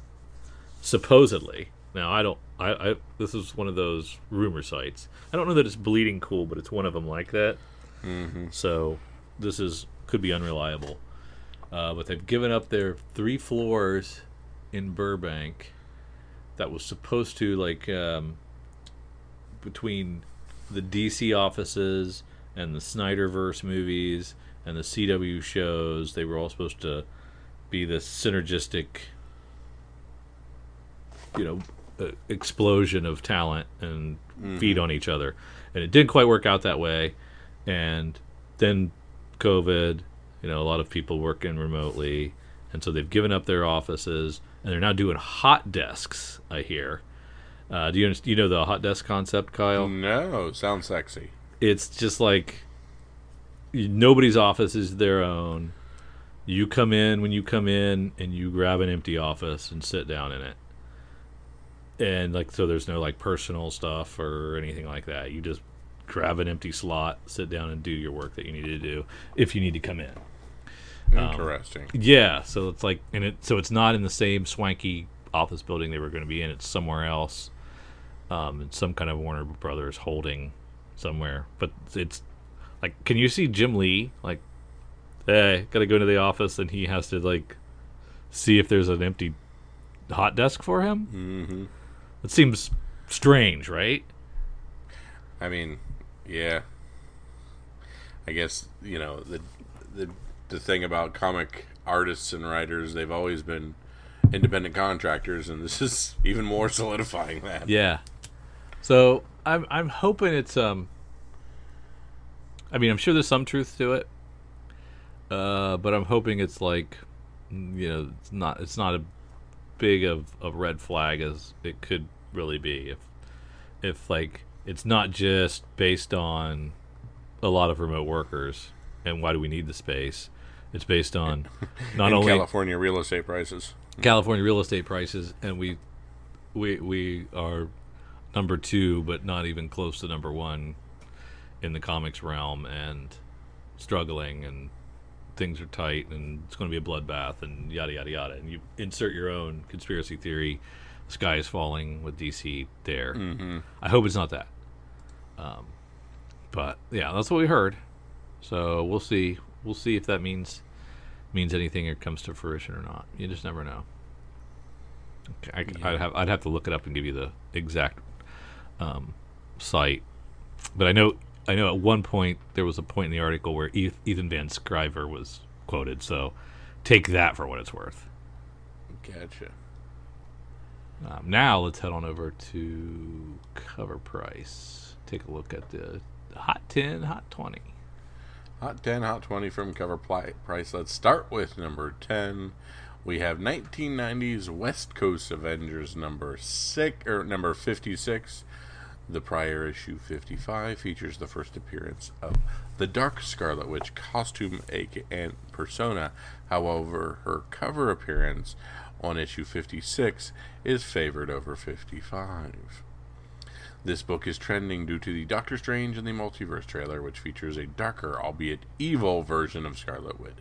supposedly. Now, I don't. I, I this is one of those rumor sites. I don't know that it's bleeding cool, but it's one of them like that. Mm-hmm. So this is could be unreliable. Uh, but they've given up their three floors in Burbank that was supposed to like um, between the DC offices and the Snyderverse movies and the CW shows. They were all supposed to be this synergistic, you know, uh, explosion of talent and feed on each other. And it didn't quite work out that way. And then COVID, you know, a lot of people working remotely. And so they've given up their offices and they're now doing hot desks, I hear. Uh, do you you know the hot desk concept, Kyle? No, sounds sexy. It's just like nobody's office is their own. You come in when you come in, and you grab an empty office and sit down in it. And like so, there's no like personal stuff or anything like that. You just grab an empty slot, sit down, and do your work that you need to do if you need to come in. Um, Interesting. Yeah, so it's like, and it so it's not in the same swanky office building they were going to be in. It's somewhere else, um, in some kind of Warner Brothers holding somewhere. But it's like, can you see Jim Lee like, hey, got to go into the office, and he has to like see if there's an empty hot desk for him? hmm It seems strange, right? I mean, yeah. I guess you know the the the thing about comic artists and writers, they've always been independent contractors, and this is even more solidifying that. Yeah. So I'm I'm hoping it's um. I mean, I'm sure there's some truth to it, uh, but I'm hoping it's like, you know, it's not it's not a big of a red flag as it could really be if if like it's not just based on a lot of remote workers and why do we need the space it's based on not only California real estate prices. California real estate prices, and we we we are number two, but not even close to number one in the comics realm, and struggling, and things are tight, and it's going to be a bloodbath, and yada yada yada. And you insert your own conspiracy theory. The sky is falling with DC there. hmm I hope it's not that. Um, but yeah, that's what we heard. So we'll see. We'll see if that means means anything or comes to fruition or not. You just never know. I, Yeah. would have I'd have to look it up and give you the exact um, site. But I know I know at one point there was a point in the article where Ethan Van Sciver was quoted. So take that for what it's worth. Gotcha. Um, now let's head on over to cover price. Take a look at the hot ten, hot twenty. Hot 10, Hot 20 from cover pli- price. Let's start with number 10. We have 1990s West Coast Avengers number 6 or number 56. The prior issue 55 features the first appearance of the Dark Scarlet Witch costume and persona. However, her cover appearance on issue 56 is favored over 55. This book is trending due to the Doctor Strange and the Multiverse trailer, which features a darker, albeit evil, version of Scarlet Witch.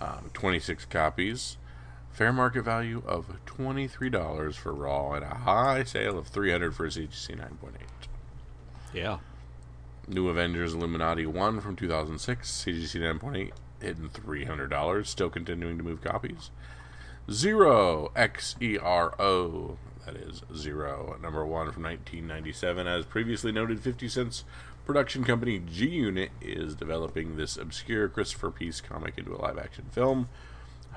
Um, 26 copies, fair market value of $23 for Raw, and a high sale of 300 for CGC 9.8. Yeah. New Avengers Illuminati 1 from 2006, CGC 9.8, hitting $300, still continuing to move copies. Zero, X E R O, that is Zero, number 1 from 1997. As previously noted, 50 Cent's production company G Unit is developing this obscure Christopher Priest comic into a live action film.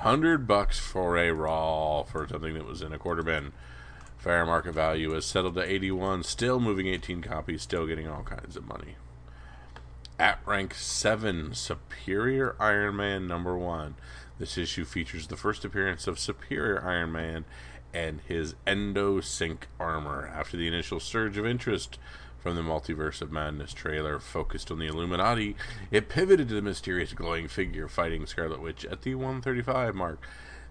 100 bucks for a raw for something that was in a quarter bin. Fair market value is settled to 81, still moving 18 copies, still getting all kinds of money. At rank 7, Superior Iron Man number 1. This issue features the first appearance of Superior Iron Man and his Endo-Sym armor. After the initial surge of interest from the Multiverse of Madness trailer focused on the Illuminati, it pivoted to the mysterious glowing figure fighting Scarlet Witch at the 135 mark.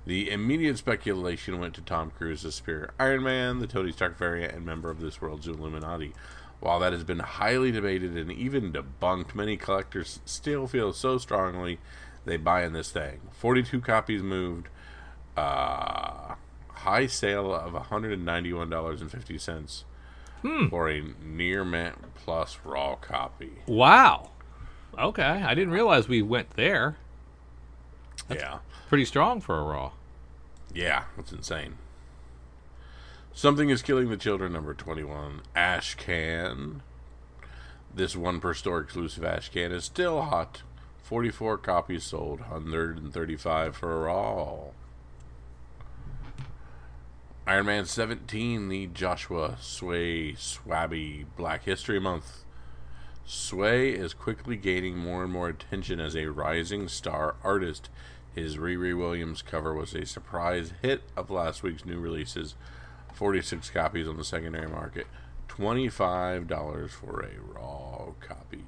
The immediate speculation went to Tom Cruise as Superior Iron Man, the Tony Stark variant, and member of this world's Illuminati. While that has been highly debated and even debunked, many collectors still feel so strongly they buy in this thing. 42 copies moved, uh, high sale of $191.50 Hmm. for a near mint plus raw copy. Wow. Okay, I didn't realize we went there. yeah. Pretty strong for a raw. Yeah, that's insane. Something is killing the children. Number twenty-one, Ash Can. This one per store exclusive Ash Can is still hot. Forty-four copies sold, hundred and thirty-five for all. Iron Man 17, the Joshua Sway Swaby Black History Month. Sway is quickly gaining more and more attention as a rising star artist. His Riri Williams cover was a surprise hit of last week's new releases 46 copies on the secondary market. $25 for a raw copy.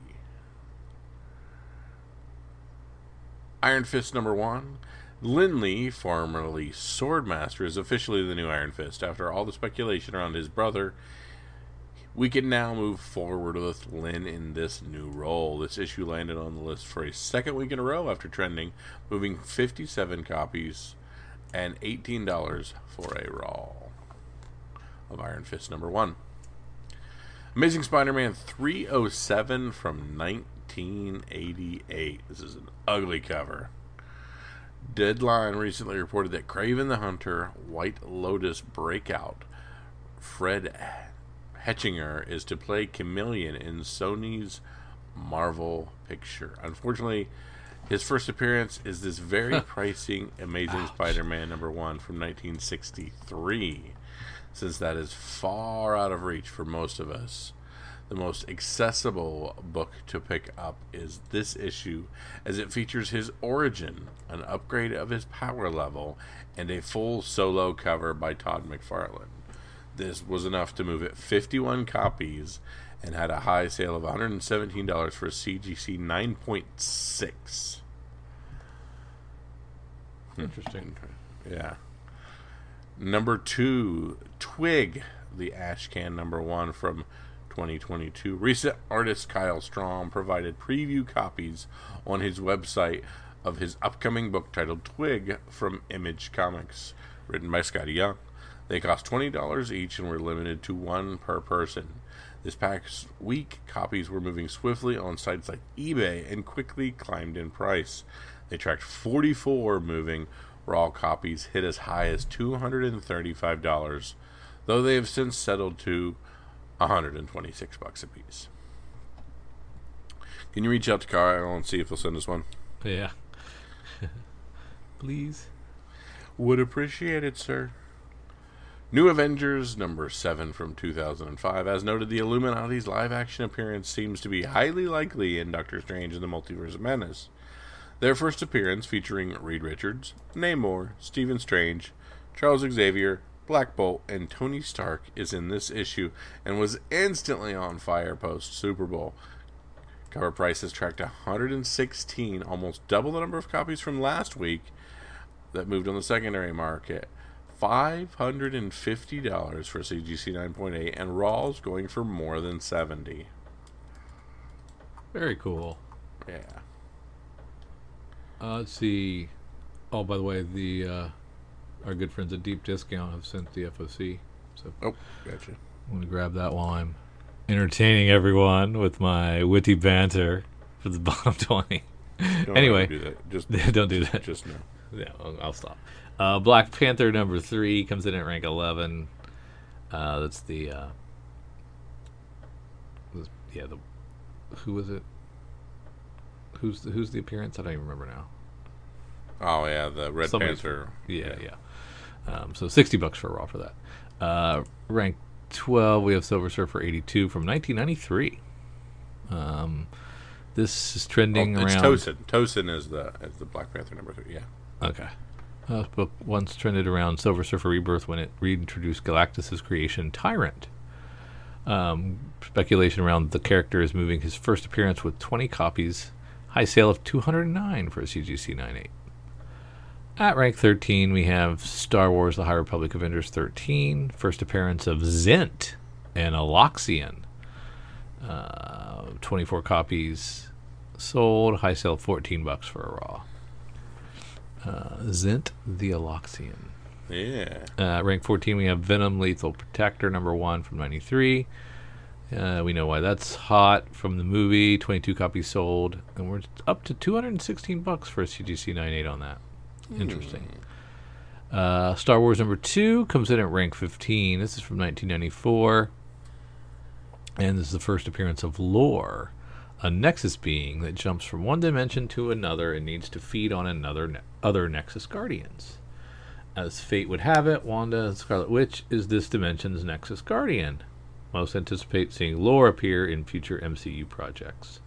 Iron Fist number one. Lin Lee, formerly Swordmaster, is officially the new Iron Fist. After all the speculation around his brother, we can now move forward with Lin in this new role. This issue landed on the list for a second week in a row after trending, moving 57 copies and $18 for a raw of Iron Fist number one. Amazing Spider Man 307 from 1988. This is an ugly cover. Deadline recently reported that Kraven the Hunter, White Lotus Breakout, Fred Hechinger is to play Chameleon in Sony's Marvel picture. Unfortunately, his first appearance is this very pricing Amazing Spider Man number one from 1963. Since that is far out of reach for most of us, the most accessible book to pick up is this issue, as it features his origin, an upgrade of his power level, and a full solo cover by Todd McFarlane. This was enough to move it 51 copies and had a high sale of $117 for a CGC 9.6. Hmm. Interesting. Yeah. Number two, Twig, the Ash Can number one from 2022. Recent artist Kyle Strahm provided preview copies on his website of his upcoming book titled Twig from Image Comics, written by Skottie Young. They cost $20 each and were limited to one per person. This past week, copies were moving swiftly on sites like eBay and quickly climbed in price. They tracked 44 moving raw copies hit as high as $235, though they have since settled to 126 bucks a piece. Can you reach out to Kyle and see if he'll send us one? Yeah. Please. Would appreciate it, sir. New Avengers number 7 from 2005. As noted, the Illuminati's live action appearance seems to be highly likely in Doctor Strange and the Multiverse of Madness. Their first appearance, featuring Reed Richards, Namor, Stephen Strange, Charles Xavier, Black Bolt, and Tony Stark, is in this issue and was instantly on fire post Super Bowl. Cover price has tracked 116, almost double the number of copies from last week that moved on the secondary market. $550 for CGC 9.8, and Rawls going for more than 70 Very cool. Yeah. Uh, let's see. Oh, by the way, the uh, our good friends at Deep Discount have sent the FOC. So Oh, gotcha. I'm going to grab that while I'm entertaining everyone with my witty banter for the bottom 20. Don't Anyway. do that. Just, Don't do that. just no. Yeah, I'll, stop. Uh, Black Panther number three comes in at rank 11. Uh, that's the, uh, yeah, the, who was it? Who's the, who's the appearance? I don't even remember now. Oh yeah, the Red Somebody's- Panther. Yeah, yeah. Um, so sixty bucks for a raw for that. Uh, rank twelve, we have Silver Surfer eighty two from nineteen ninety three. Um, this is trending Oh, it's around. Tosin. Tosin is the is the Black Panther number three. Yeah. Okay. Uh, this book once trended around Silver Surfer Rebirth when it reintroduced Galactus' creation, Tyrant. Um, speculation around the character is moving his first appearance with 20 copies, high sale of 209 for a CGC 98. At rank 13, we have Star Wars The High Republic Adventures 13, first appearance of Zint and Aloxian. Uh, 24 copies sold, high sale 14 bucks for a raw. Uh, Zint the Aloxian. Yeah. Uh, rank 14, we have Venom Lethal Protector number one from 93. Uh, we know why that's hot from the movie. 22 copies sold, and we're up to 216 bucks for a CGC 98 on that. Interesting. Uh, Star Wars number two comes in at rank 15. This is from 1994, and this is the first appearance of Lore, a Nexus being that jumps from one dimension to another and needs to feed on another ne- other Nexus Guardians. As fate would have it, Wanda Scarlet Witch is this dimension's Nexus Guardian. Most anticipate seeing Lore appear in future MCU projects.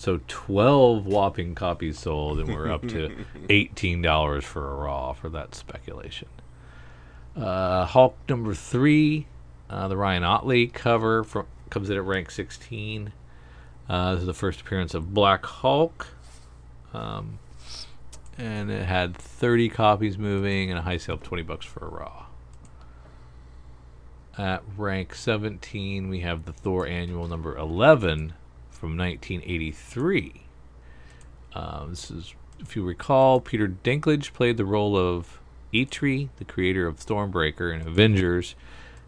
So 12 whopping copies sold, and we're up to $18 for a raw for that speculation. Uh, Hulk number three, uh, the Ryan Ottley cover from, comes in at rank 16. Uh, this is the first appearance of Black Hulk. Um, and it had 30 copies moving and a high sale of 20 bucks for a raw. At rank 17, we have the Thor annual number 11 from 1983. Um, this is, if you recall, Peter Dinklage played the role of Eitri, the creator of Stormbreaker and Avengers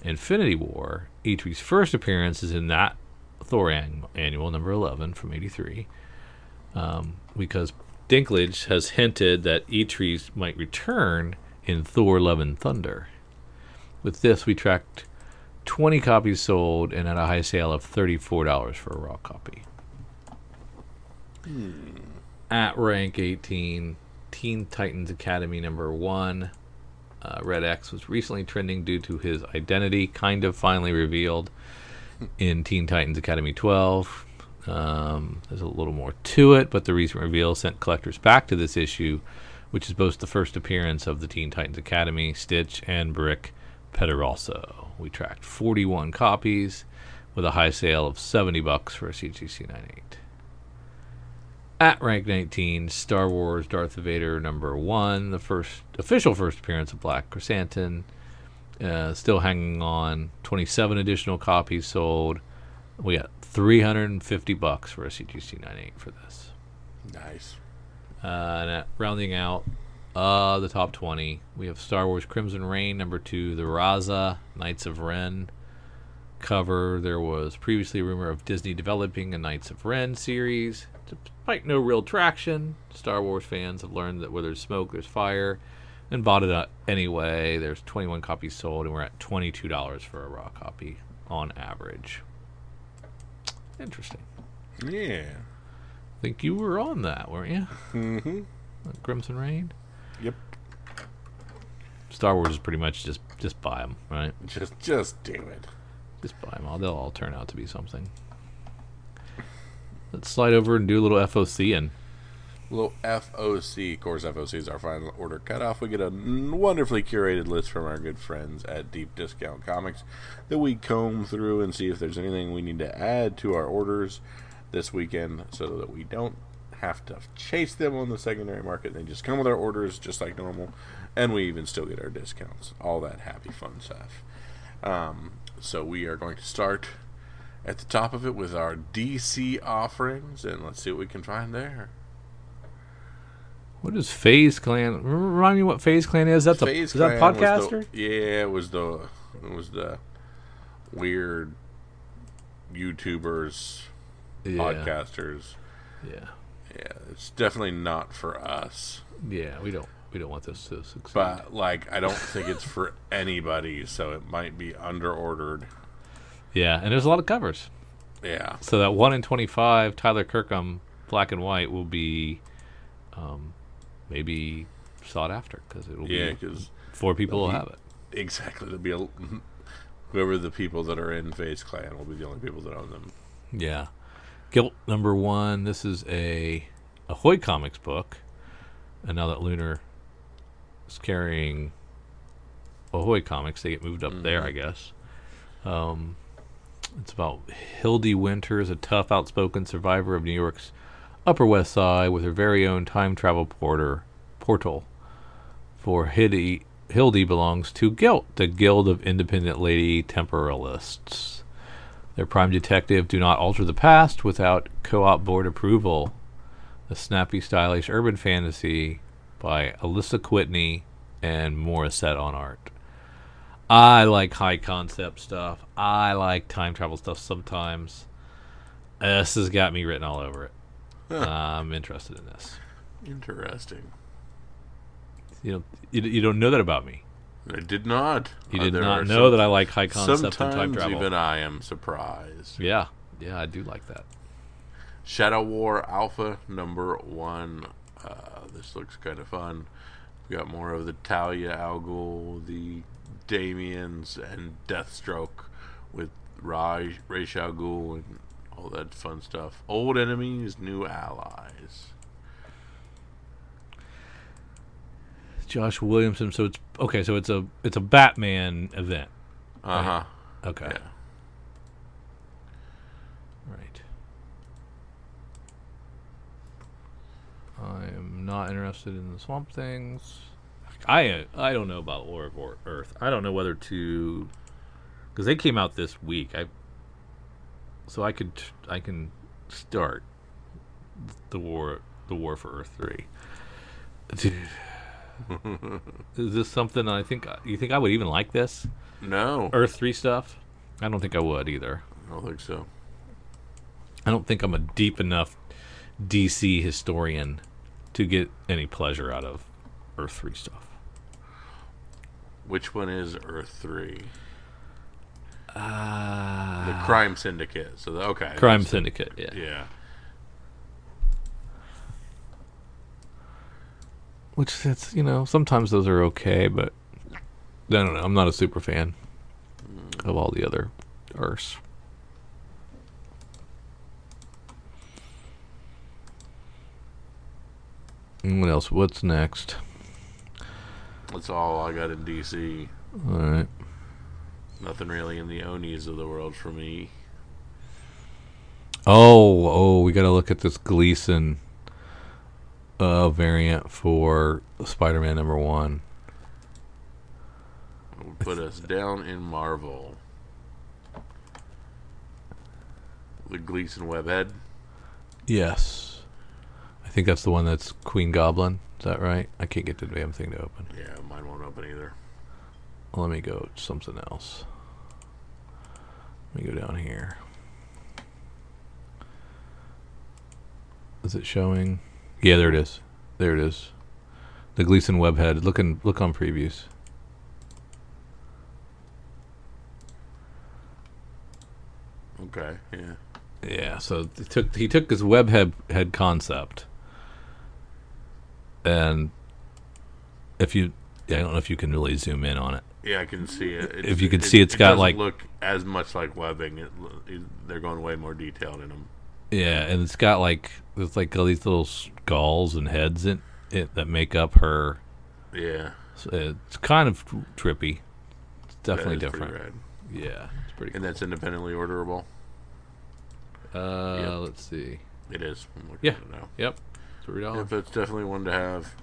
Infinity War. Eitri's first appearance is in that Thor an- annual number 11 from 83. Um, because Dinklage has hinted that Eitri might return in Thor Love and Thunder. With this, we tracked 20 copies sold and at a high sale of $34 for a raw copy. At rank 18, Teen Titans Academy number 1. Uh, Red X was recently trending due to his identity kind of finally revealed in Teen Titans Academy 12. Um, there's a little more to it, but the recent reveal sent collectors back to this issue, which is both the first appearance of the Teen Titans Academy, Stitch, and Brick Pederalso. We tracked 41 copies with a high sale of 70 bucks for a CGC 98. At rank 19, Star Wars Darth Vader number one, the first official first appearance of Black Chrysanthemum. Uh, still hanging on. 27 additional copies sold. We got 350 bucks for a CGC 98 for this. Nice. Uh, and at rounding out uh, the top 20, we have Star Wars Crimson Reign, number two, the Raza Knights of Ren cover. There was previously a rumor of Disney developing a Knights of Ren series. Despite no real traction, Star Wars fans have learned that where there's smoke, there's fire, and bought it anyway. There's 21 copies sold, and we're at $22 for a raw copy on average. Interesting. Yeah. I think you were on that, weren't you? Mm-hmm. Crimson Reign. Yep. Star Wars is pretty much just just buy them, right? Just, just do it. Just buy them all. They'll all turn out to be something. Let's slide over and do a little FOC and Little FOC, of course, FOC is our final order cutoff. We get a wonderfully curated list from our good friends at Deep Discount Comics that we comb through and see if there's anything we need to add to our orders this weekend so that we don't have to chase them on the secondary market. They just come with our orders just like normal, and we even still get our discounts. All that happy, fun stuff. Um, so we are going to start at the top of it with our DC offerings, and let's see what we can find there. what is FaZe Clan? Remind me what FaZe Clan is. That's a Phase is that a Clan was the- podcaster? yeah, it was the it was the weird YouTubers, Yeah. podcasters. Yeah. Yeah, it's definitely not for us. Yeah. We don't we don't want this to succeed. But like, I don't think it's for anybody, so it might be underordered. yeah, and there's a lot of covers. Yeah, So that one in twenty five Tyler Kirkham black and white will be, um, maybe sought after because it'll yeah, be because four people will he- have it. exactly there'll be a, whoever the people that are in FaZe Clan will be the only people that own them. Yeah. Guilt number one. This is a Ahoy Comics book. And now that Lunar is carrying Ahoy Comics, they get moved up there, I guess. Um, it's about Hildy Winters, a tough, outspoken survivor of New York's Upper West Side with her very own time travel porter portal. For Hildy, Hildy belongs to Guilt, the Guild of Independent Lady Temporalists. Their prime detective do not alter the past without co-op board approval. A snappy, stylish urban fantasy by Alisa Kwitney and Mauricet on art. I like high concept stuff. I like time travel stuff sometimes. This has got me written all over it. I'm interested in this. Interesting. You know, you, you don't know that about me. I did not. You Uh, did there not know some- that I like high concept and time travel. even I am surprised. yeah, yeah, I do like that. Shadow War Alpha number one. Uh, this looks kind of fun. We got more of the Talia Al Ghul, the Damians, and Deathstroke with Raj, Ra's al Ghul, and all that fun stuff. Old enemies, new allies. Josh Williamson. So it's okay. So it's a it's a Batman event. Uh huh. Okay. Yeah. Right. I am not interested in the Swamp Things. I I don't know about of Or- Earth. I don't know whether to because they came out this week. I so I could I can start the war the war for Earth three. Dude, is this something I think you think I would even like this No, Earth three stuff? I don't think I would either. I don't think so. I don't think I'm a deep enough DC historian to get any pleasure out of Earth 3 stuff. Which one is Earth Three? Uh, The Crime Syndicate. So the, okay. Crime Syndicate, yeah. Yeah. Which it's you know sometimes those are okay, but I don't know. I'm not a super fan of all the other. And what else? What's next? That's all I got in DC. All right. Nothing really in the Onis of the world for me. Oh, oh, we got to look at this Gleason uh, variant for Spider-Man number one. Put us down in Marvel. The Gleason webhead. Yes, I think that's the one that's Queen Goblin. Is that right? I can't get the damn thing to open. Yeah, mine won't open either. Let me go to something else. Let me go down here. Is it showing? Yeah, there it is. There it is. The Gleason webhead. Look in, look on previews. Okay, yeah. Yeah, so he took he took his webhead head, concept, and if you, yeah, I don't know if you can really zoom in on it. Yeah, I can see it. It's- If you can see, it's got, like- look as much like webbing. It, they're going way more detailed in them. Yeah, and it's got like it's like all these little skulls and heads in it that make up her. Yeah, so It's kind of trippy. It's definitely different. Yeah, it's pretty. And that's independently orderable. cool. Uh, Yep. let's see. It is. I'm looking Yeah. at it now. Yep, three dollars. Yep, that's definitely one to have.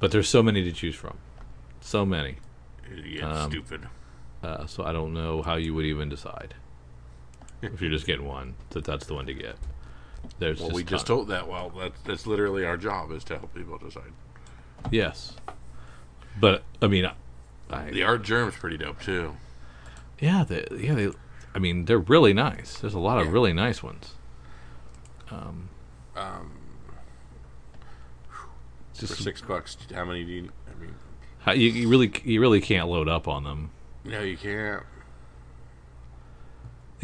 But there's so many to choose from, so many. Yeah, Um, stupid. Uh, so I don't know how you would even decide if you're just getting one that that's the one to get. There's Well, just we just ton- told that. Well, that's that's literally our job is to help people decide. yes, but I mean, I, The Artgerm's pretty dope too. yeah, they, yeah, they, I mean, they're really nice. There's a lot of really nice ones. Um, Just for six bucks, how many do you? I mean, how, you, you really you really can't load up on them. no, you can't.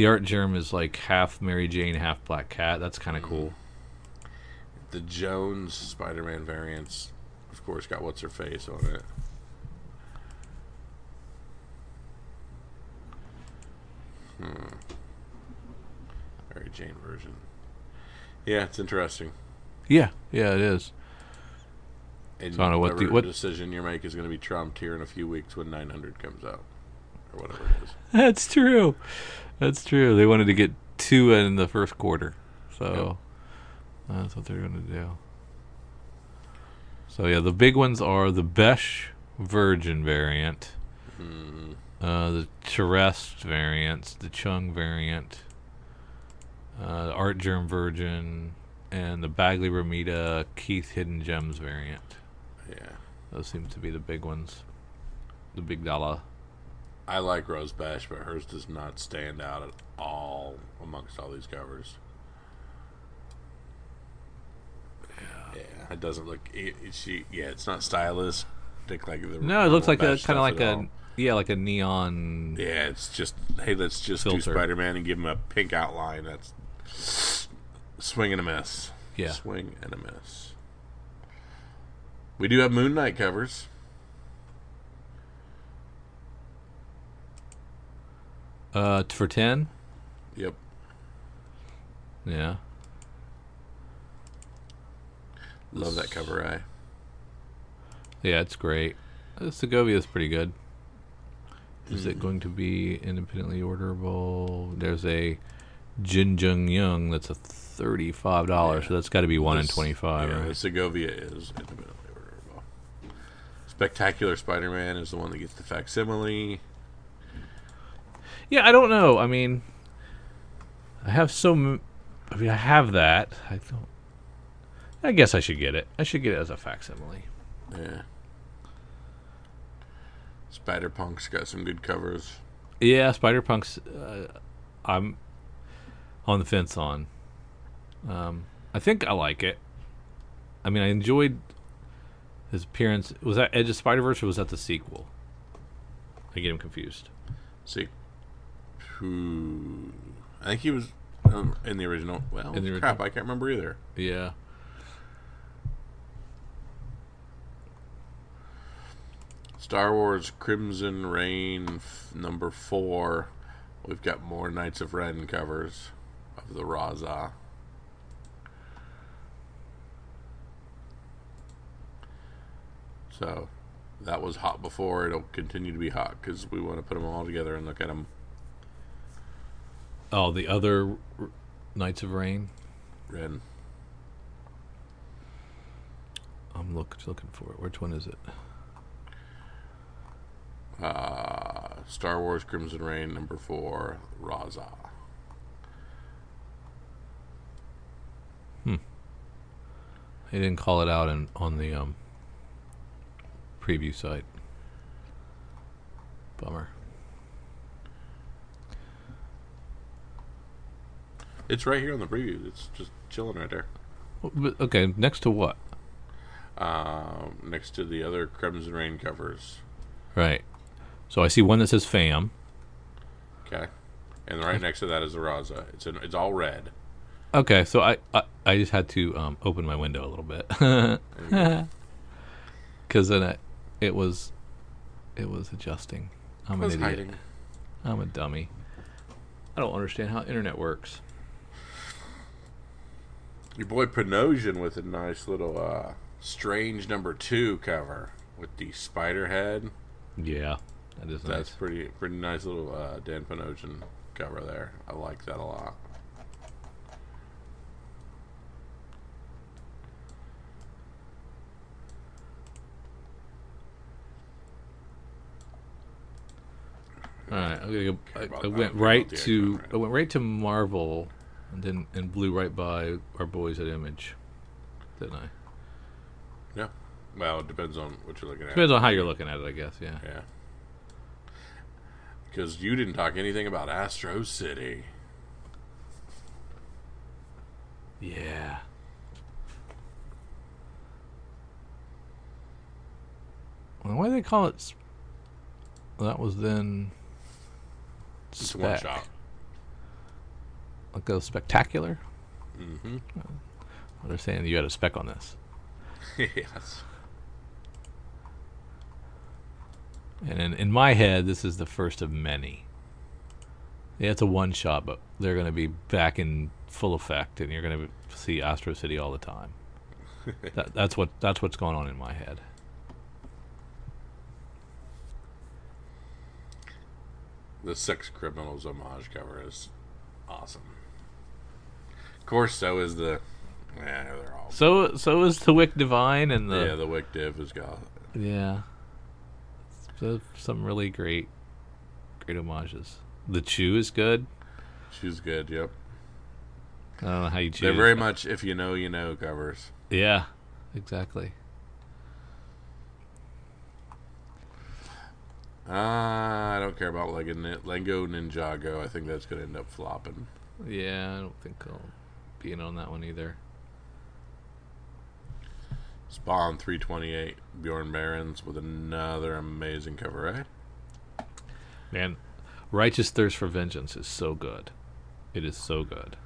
The Artgerm is like half Mary Jane, half Black Cat. That's kind of cool. The Jones Spider-Man variants, of course, got what's her face on it. Hmm. Mary Jane version. Yeah, it's interesting. Yeah, yeah, it is. And So I don't know what the- whatever what- decision you make is going to be trumped here in a few weeks when 900 comes out, or whatever it is. That's true. That's true. They wanted to get two in the first quarter, so that's what they're going to do. So yeah, the big ones are the Besch Virgin variant, Hmm. uh, the Terrest variant, the Chung variant, uh, the Artgerm Virgin, and the Bagley Romita Keith Hidden Gems variant. Yeah, Those seem to be the big ones. The big dollar. I like Rose Besch, but hers does not stand out at all amongst all these covers. Yeah, it doesn't look. It, it- she, yeah, it's not stylistic like the. No, it looks like a kind of like a all. yeah, like a neon. Yeah, it's just hey, let's just do Spider Man and give him a pink outline. That's swing and a miss. Yeah. swing and a miss. We do have Moon Knight covers. Uh, for ten. Yep. Yeah. Love that cover eye. Yeah, it's great. Segovia is pretty good. Is it going to be independently orderable? There's a Jin Jung Young that's a thirty-five dollars, Yeah. so that's got to be one in twenty-five. Yeah, right? the Segovia is independently orderable. Spectacular Spider-Man is the one that gets the facsimile. Yeah, I don't know. I mean, I have so. M- I mean, I have that. I don't. I guess I should get it. I should get it as a facsimile. Yeah. Spider Punk's got some good covers. Yeah, Spider Punk's. Uh, I'm on the fence on. Um, I think I like it. I mean, I enjoyed his appearance. Was that Edge of Spider Verse or was that the sequel? I get him confused. See, who? I think he was um, in the original. Well, In the crap, original. I can't remember either. Yeah. Star Wars Crimson Reign f- number four. We've got more Knights of Ren covers of the Raza. So that was hot before. It'll continue to be hot because we want to put them all together and look at them. Oh, the other Knights of Rain. Ren. I'm look, looking for it. Which one is it? Uh, Star Wars Crimson Reign number four, Raza. Hmm. They didn't call it out in, on the um, preview site. Bummer. It's right here on the preview. It's just chilling right there. Okay, next to what? Um, next to the other Crimson Reign covers. Right. So I see one that says FAM. Okay. And right next to that is the Raza. It's in, it's all red. Okay, so I, I, I just had to um, open my window a little bit There you go. because then I, it was it was adjusting. I'm an idiot. hiding. I'm a dummy. I don't understand how internet works. Your boy Panosian with a nice little uh, strange number two cover with the spider head. Yeah, that is That's nice. pretty pretty nice little uh, Dan Panosian cover there. I like that a lot. All right, I'm gonna go. I I went right to I went right to Marvel, and then and blew right by our boys at Image, didn't I? Yeah. Well, it depends on what you're looking at. Depends on how you're looking at it, I guess. Yeah. Yeah. Because you didn't talk anything about Astro City. Yeah. Well, why do they call it? s- That was then. It's one shot. A spectacular. Mm-hmm. They're saying you had a spec on this, yes. and in, in my head, this is the first of many. Yeah, it's a one shot, but they're going to be back in full effect, and you're going to see Astro City all the time. that, that's what that's what's going on in my head. The Sex Criminals homage cover is awesome. Of course, so is the. Yeah, they're all. So so is the Wick Divine and the yeah, the Wick Div is got. Yeah. So some really great great homages. The Chew is good. She's good. Yep. I don't know how you choose. They're very much if you know, you know covers. Yeah. Exactly. Uh, I don't care about Lego, Lengo Ninjago. I think that's going to end up flopping. Yeah, I don't think I'll be in on that one either. Spawn 328, Bjorn Barends with another amazing cover, right? Man, Righteous Thirst for Vengeance is so good. It is so good.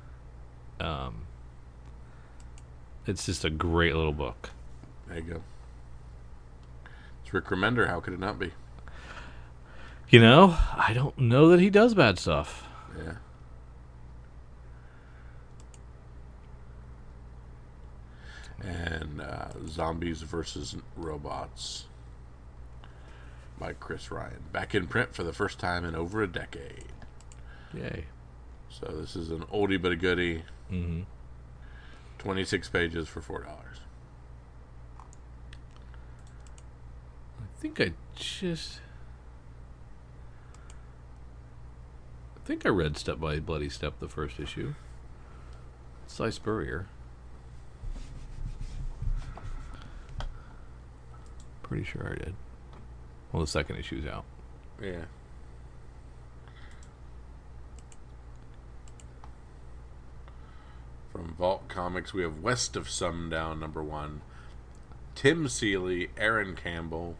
Um it's just a great little book. There you go. It's Rick Remender. How could it not be? You know, I don't know that he does bad stuff. Yeah. And uh, Zombies versus Robots by Chris Ryall. Back in print for the first time in over a decade. Yay. So this is an oldie but a goodie. Mm-hmm. 26 pages for $4. I think I just. I think I read Step by Bloody Step, the first issue. Si Spurrier. Pretty sure I did. Well, the second issue's out. Yeah. From Vault Comics, we have West of Sundown, number one. Tim Seeley, Aaron Campbell.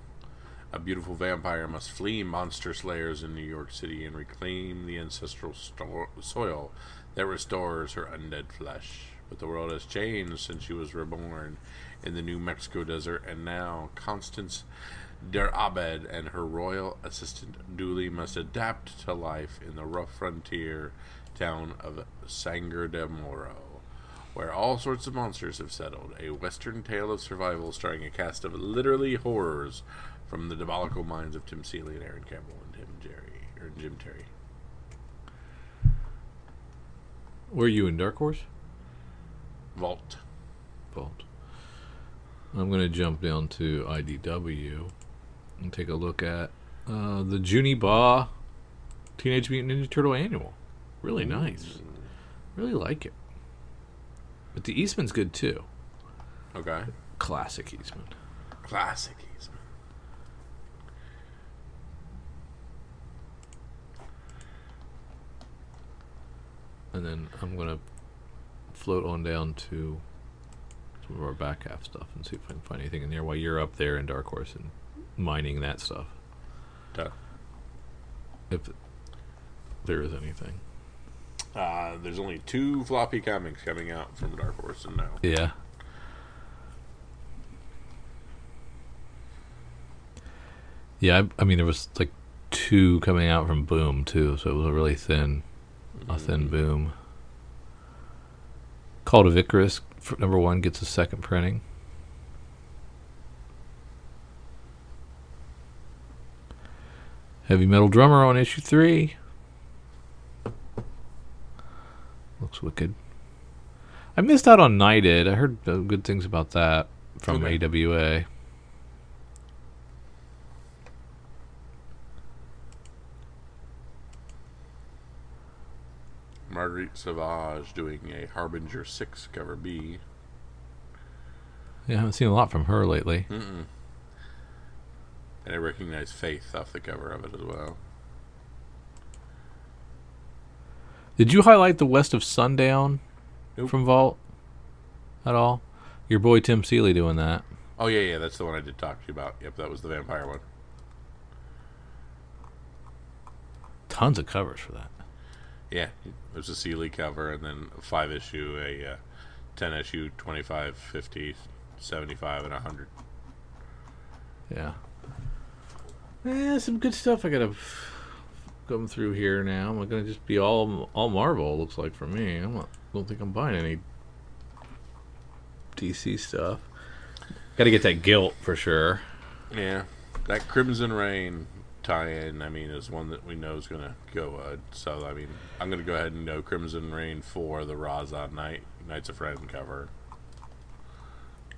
A beautiful vampire must flee monster slayers in New York City and reclaim the ancestral sto- soil that restores her undead flesh. But the world has changed since she was reborn in the New Mexico desert, and now Constance Der Abed and her royal assistant Dooley must adapt to life in the rough frontier town of Sanger de Moro, where all sorts of monsters have settled. A western tale of survival starring a cast of literally horrors from the diabolical minds of Tim Seeley and Aaron Campbell and Tim Jerry or Jim Terry. Were you in Dark Horse? Vault. Vault. I'm going to jump down to IDW and take a look at uh, the Juni Ba Teenage Mutant Ninja Turtle Annual. Really nice. Really like it. But the Eastman's good too. Okay. Classic Eastman. Classic Eastman. And then I'm going to float on down to some of our back half stuff and see if I can find anything in there while you're up there in Dark Horse and mining that stuff. Duh. If there is anything. Uh, there's only two floppy comics coming out from Dark Horse and now. Yeah. Yeah, I, I mean there was like two coming out from Boom too, so it was a really thin, a thin Boom. Call of Icarus number one gets a second printing. Heavy Metal Drummer on issue three. Looks wicked. I missed out on Knighted. I heard uh, good things about that from Okay. AWA. Marguerite Sauvage doing a Harbinger 6 cover B. Yeah, I haven't seen a lot from her lately. Mm-mm. And I recognize Faith off the cover of it as well. Did you highlight the West of Sundown Nope. from Vault at all? Your boy Tim Seeley doing that. Oh, yeah, yeah, that's the one I did talk to you about. Yep, that was the vampire one. Tons of covers for that. Yeah, there's a Seeley cover and then a 5 issue, a uh, 10 issue, 25, 50, 75, and 100. Yeah. Yeah, some good stuff. I gotta come through here now. I'm gonna just be all all Marvel. Looks like for me. I'm not. Don't think I'm buying any DC stuff. Got to get that guilt for sure. Yeah, that Crimson Reign tie-in, I mean, is one that we know is going to go. Uh, so, I mean, I'm going to go ahead and know Crimson Reign for the Raza Night Knights of Ren cover.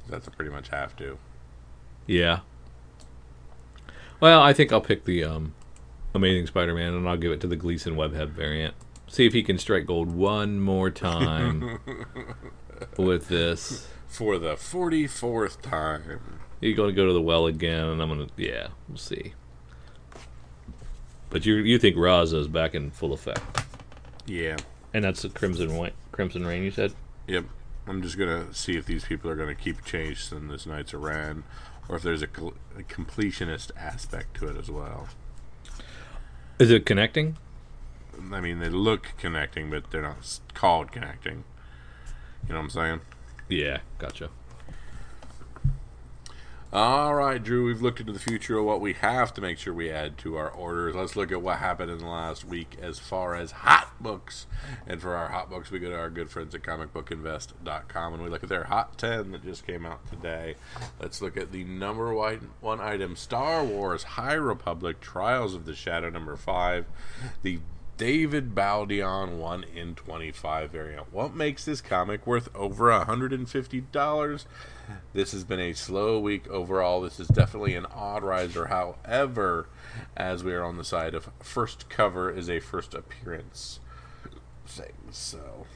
That's a pretty much have to. Yeah. Well, I think I'll pick the um, Amazing Spider-Man, and I'll give it to the Gleason Webhead variant. See if he can strike gold one more time with this. For the 44th time. You're going to go to the well again, and I'm going to yeah, we'll see. But you you think Raza is back in full effect, Yeah. and that's the Crimson White Crimson Reign you said. Yep. I'm just going to see if these people are going to keep chasing this Knights of Ren, or if there's a, col- a completionist aspect to it as well. Is it connecting? I mean, they look connecting, but they're not called connecting. You know what I'm saying? Yeah, gotcha. All right, Drew, we've looked into the future of what we have to make sure we add to our orders. Let's look at what happened in the last week as far as hot books. And for our hot books, we go to our good friends at comicbookinvest.com and we look at their hot 10 that just came out today. Let's look at the number one, item Star Wars High Republic Trials of the Shadow number 5, the David Baldeon 1 in 25 variant. What makes this comic worth over $150? This has been a slow week overall. This is definitely an odd riser. However, as we are on the side of first cover is a first appearance thing. So,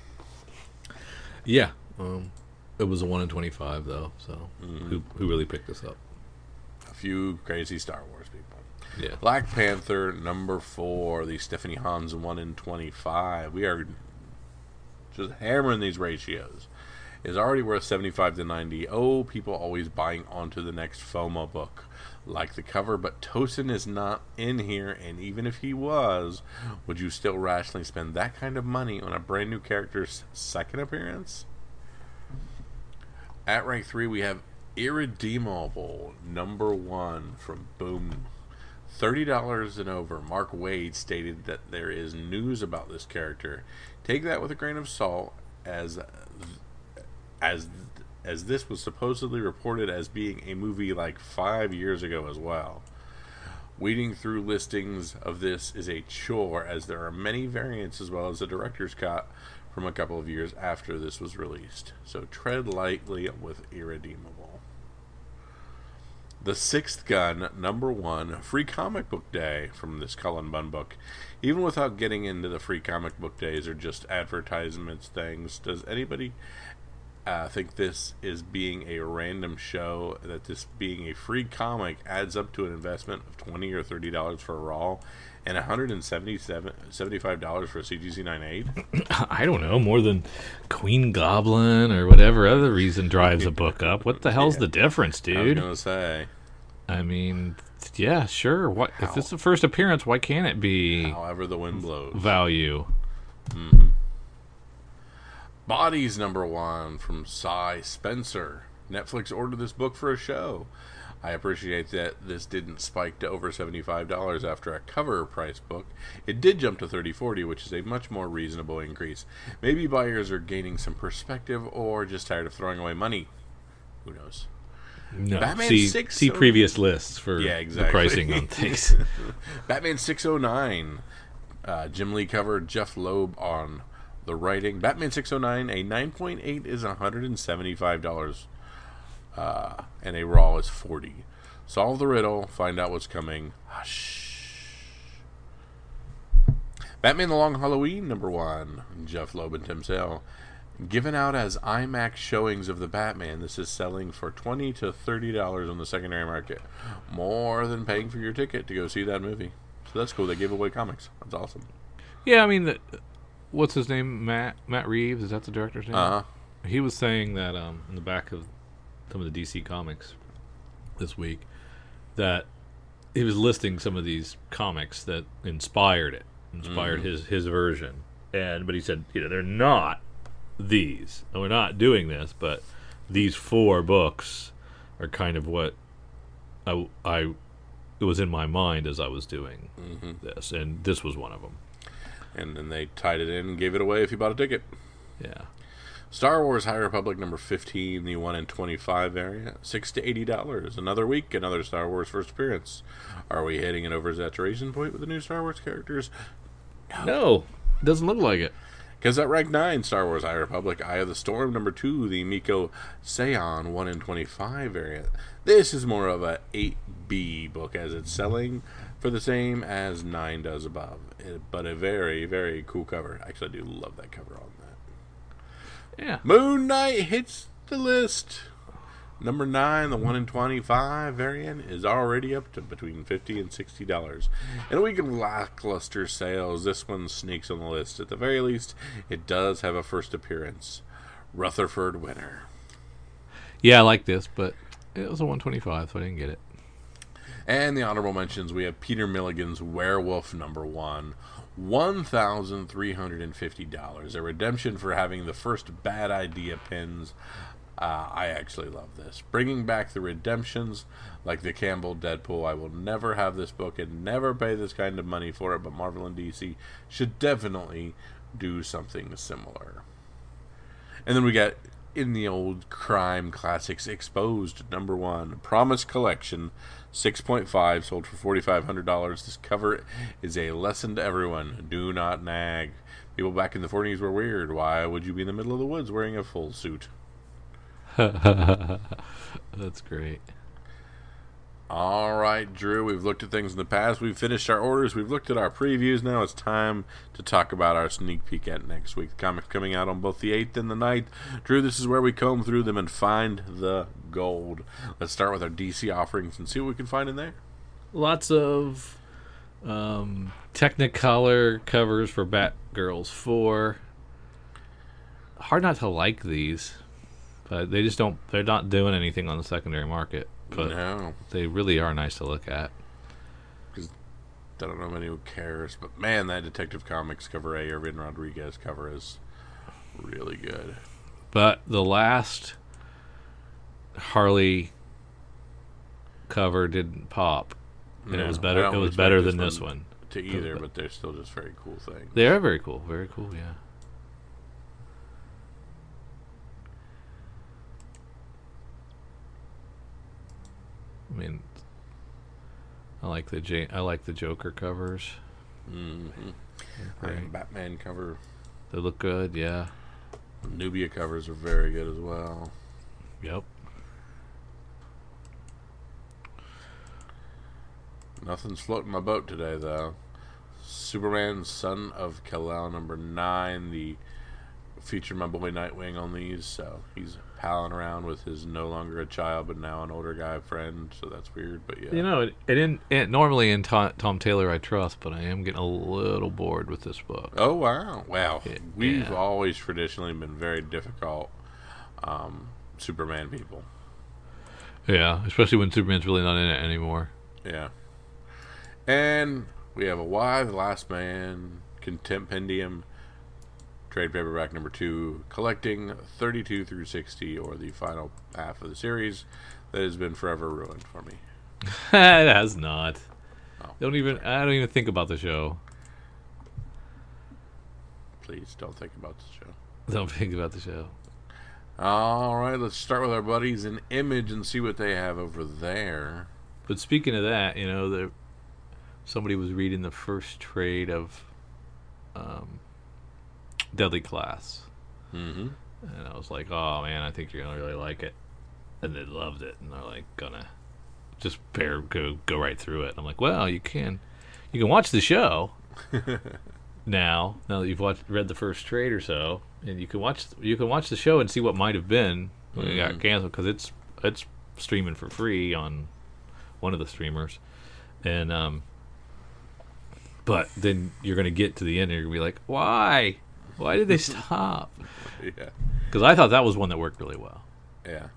Yeah. Um, it was a one in twenty five though. So who who really picked this up? a few crazy Star Wars. Yeah. Black Panther number four, the Stephanie Hans one in twenty five. We are just hammering these ratios. Is already worth seventy five to ninety. Oh, people always buying onto the next FOMO book. Like the cover, but Tosin is not in here, and even if he was, would you still rationally spend that kind of money on a brand new character's second appearance? At rank three, we have Irredeemable number one from Boom. Thirty dollars and over. Mark Waid stated that there is news about this character. Take that with a grain of salt, as as as this was supposedly reported as being a movie like five years ago as well. Weeding through listings of this is a chore, as there are many variants as well as a director's cut from a couple of years after this was released. So tread lightly with Irredeemable. The Sixth Gun, number one, free comic book day from this Cullen Bunn book. Even without getting into the free comic book days or just advertisements things, does anybody uh, think this is being a random show? That this being a free comic adds up to an investment of twenty or thirty dollars for a raw, and one hundred and seventy-five dollars for a CGC 98? I don't know more than Queen Goblin or whatever other reason drives a book up. What the hell's the difference, dude? I was dude? gonna say. I mean, yeah, sure. What How? if it's the first appearance? Why can't it be However, the wind blows. value? Mm-hmm. Bodies number one from Si Spencer. Netflix ordered this book for a show. I appreciate that this didn't spike to over $75 after a cover price book. It did jump to 30 40 which is a much more reasonable increase. Maybe buyers are gaining some perspective or just tired of throwing away money. Who knows? No. Batman see, 6 see previous lists for Yeah, the exactly. pricing on things. Batman 609. Uh, Jim Lee cover, Jeph Loeb on the writing. Batman 609, a 9.8 is $175. Uh, and a raw is 40 Solve the riddle, find out what's coming. Hush. Batman The Long Halloween, number one. Jeph Loeb and Tim Sale. Given out as IMAX showings of the Batman, this is selling for twenty to thirty dollars on the secondary market, more than paying for your ticket to go see that movie. So that's cool. They gave away comics. That's awesome. yeah, I mean, the, what's his name? Matt Matt Reeves. Is that the director's name? Uh huh. He was saying that um, in the back of some of the DC comics this week that he was listing some of these comics that inspired it, inspired mm-hmm. his his version. And but he said, you know, they're not these. And we're not doing this, but these four books are kind of what I I it was in my mind as I was doing mm-hmm. this, and this was one of them. And then they tied it in and gave it away if you bought a ticket. Yeah. Star Wars High Republic number 15, the 1 in 25 variant, 6 to $80. Another week, another Star Wars first appearance. Are we hitting an oversaturation point with the new Star Wars characters? No, doesn't look like it. Because at rank 9, Star Wars High Republic, Eye of the Storm number 2, the Mico Suayan 1 in 25 variant. This is more of a 8B book as it's selling for the same as 9 does above. Eh, But a very, very cool cover. Actually, I do love that cover on. Yeah. Moon Knight hits the list. Number nine, the one in twenty-five variant, is already up to between fifty and sixty dollars. In a week of lackluster sales, this one sneaks on the list. At the very least, it does have a first appearance. Rutherford winner. Yeah, I like this, but it was a 125, so I didn't get it. And the honorable mentions we have Peter Milligan's Werewolf number one, one thousand three hundred and fifty dollars. A redemption for having the first bad idea pins Uh, I actually love this. Bringing back the redemptions, like the Campbell Deadpool. I will never have this book and never pay this kind of money for it, but Marvel and DC should definitely do something similar. And then we got in the old crime classics exposed number one promise collection 6.5 sold for $4500 this cover is a lesson to everyone do not nag people back in the 40s were weird why would you be in the middle of the woods wearing a full suit That's great. All right, Drew, we've looked at things in the past. We've finished our orders. We've looked at our previews. Now it's time to talk about our sneak peek at next week. The comics coming out on both the 8th and the 9th. Drew, this is where we comb through them and find the gold. Let's start with our DC offerings and see what we can find in there. Lots of um, Technicolor covers for Batgirls 4. Hard not to like these, but they just don't, they're not doing anything on the secondary market. But no, they really are nice to look at. Because I don't know many who cares, but man, that Detective Comics cover A, Irvin Rodriguez cover is really good. But the last Harley cover didn't pop, and it was better. It was better than this one one. To either, but they're still just very cool things. They are very cool. Very cool. Yeah. I mean, I like the J- I like the Joker covers. hmm Right. Batman cover, They look good. Yeah. Nubia covers are very good as well. Yep. Nothing's floating my boat today, though. Superman, Son of Kal-El, number nine. The feature my boy Nightwing on these, so he's palling around with his no longer a child but now an older guy friend. So that's weird, but yeah. You know, it, it, in, it normally in Tom, Tom Taylor I trust, but I am getting a little bored with this book. Oh wow, wow! Yeah. We've Yeah. always traditionally been very difficult um, Superman people. Yeah, especially when Superman's really not in it anymore. Yeah. And we have a Y, The Last Man, Contempendium, trade paperback number two, collecting 32 through 60, or the final half of the series that has been forever ruined for me. it has not. Oh, Don't even. I don't even think about the show. Please don't think about the show. Don't think about the show. All right, let's start with our buddies in Image and see what they have over there. But speaking of that, you know, there somebody was reading the first trade of um, Deadly Class, Mm-hmm. and I was like, "Oh man, I think you're gonna really like it." And they loved it, and they're like, "Gonna just bear go go right through it." I'm like, "Well, you can, you can watch the show now. Now that you've watched read the first trade or so, and you can watch you can watch the show and see what might have been when it got Mhm. canceled because it's it's streaming for free on one of the streamers, and um, but then you're gonna get to the end and you're gonna be like, why, why did they stop? Yeah. Because I thought that was one that worked really well. Yeah.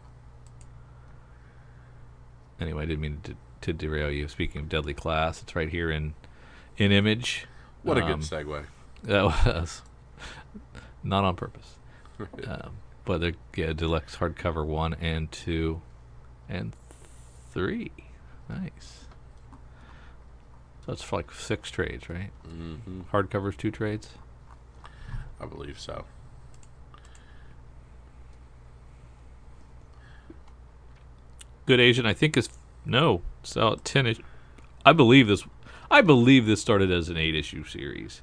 Anyway, I didn't mean to, to derail you. Speaking of Deadly Class, it's right here in in image. What a Um, good segue. That was not on purpose. um, but the yeah, deluxe hardcover one and two and three. Nice. So it's for like six trades, right? hmm Hardcovers, two trades. I believe so. Good Asian, I think is no. So ten. Ish, I believe this. I believe this started as an eight issue series,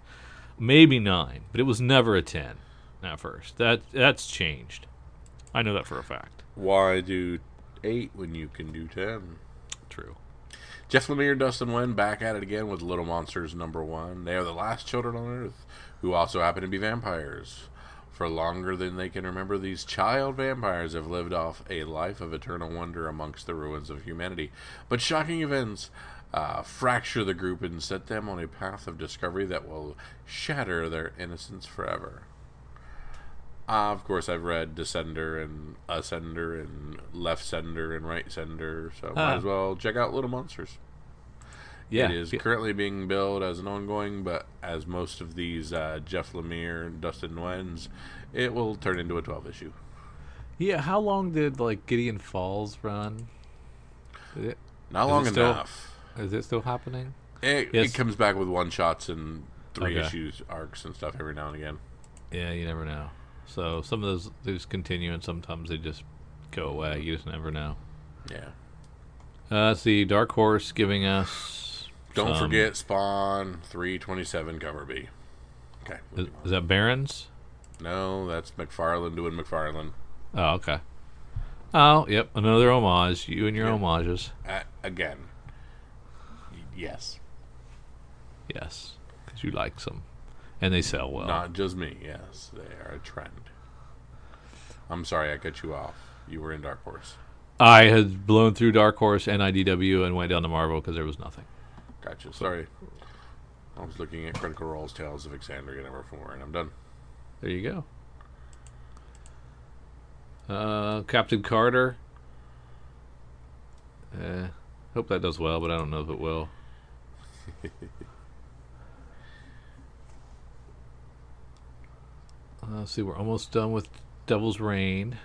maybe nine, but it was never a ten at first. That that's changed. I know that for a fact. Why do eight when you can do ten? True. Jeff Lemire and Dustin Nguyen back at it again with Little Monsters number one. They are the last children on Earth who also happen to be vampires. For longer than they can remember, these child vampires have lived off a life of eternal wonder amongst the ruins of humanity. But shocking events uh, fracture the group and set them on a path of discovery that will shatter their innocence forever. Uh, of course, I've read Descender and Ascender and Left Sender and Right Sender, so might Ah. as well check out Little Monsters. Yeah. It is currently being billed as an ongoing, but as most of these uh, Jeff Lemire and Dustin Nguyen's, it will turn into a 12 issue. Yeah, how long did like Gideon Falls run? It, Not long it still- enough. is it still happening? It, Yes. it comes back with one shots and three Okay. issues arcs and stuff every now and again. Yeah, you never know. So some of those just continue, and sometimes they just go away. You just never know. Yeah. Uh, let's see, Dark Horse giving us. Don't some- forget Spawn three twenty seven cover B. Okay. Is, moving on. is that Barends? No, that's McFarlane doing McFarlane. Oh, okay. Oh, yep, another homage. You and your Yeah. homages. Uh, again. Y- yes. Yes, because you like some, and they sell well. Not just me. Yes, they are a trend. I'm sorry I cut you off. You were in Dark Horse. I had blown through Dark Horse and IDW and went down to Marvel because there was nothing. Gotcha. Sorry. I was looking at Critical Role's Tales of Exandria number four, and I'm done. There you go. Uh, Captain Carter. Uh, hope that does well, but I don't know if it will. Uh, let's see, we're almost done with Devil's Reign.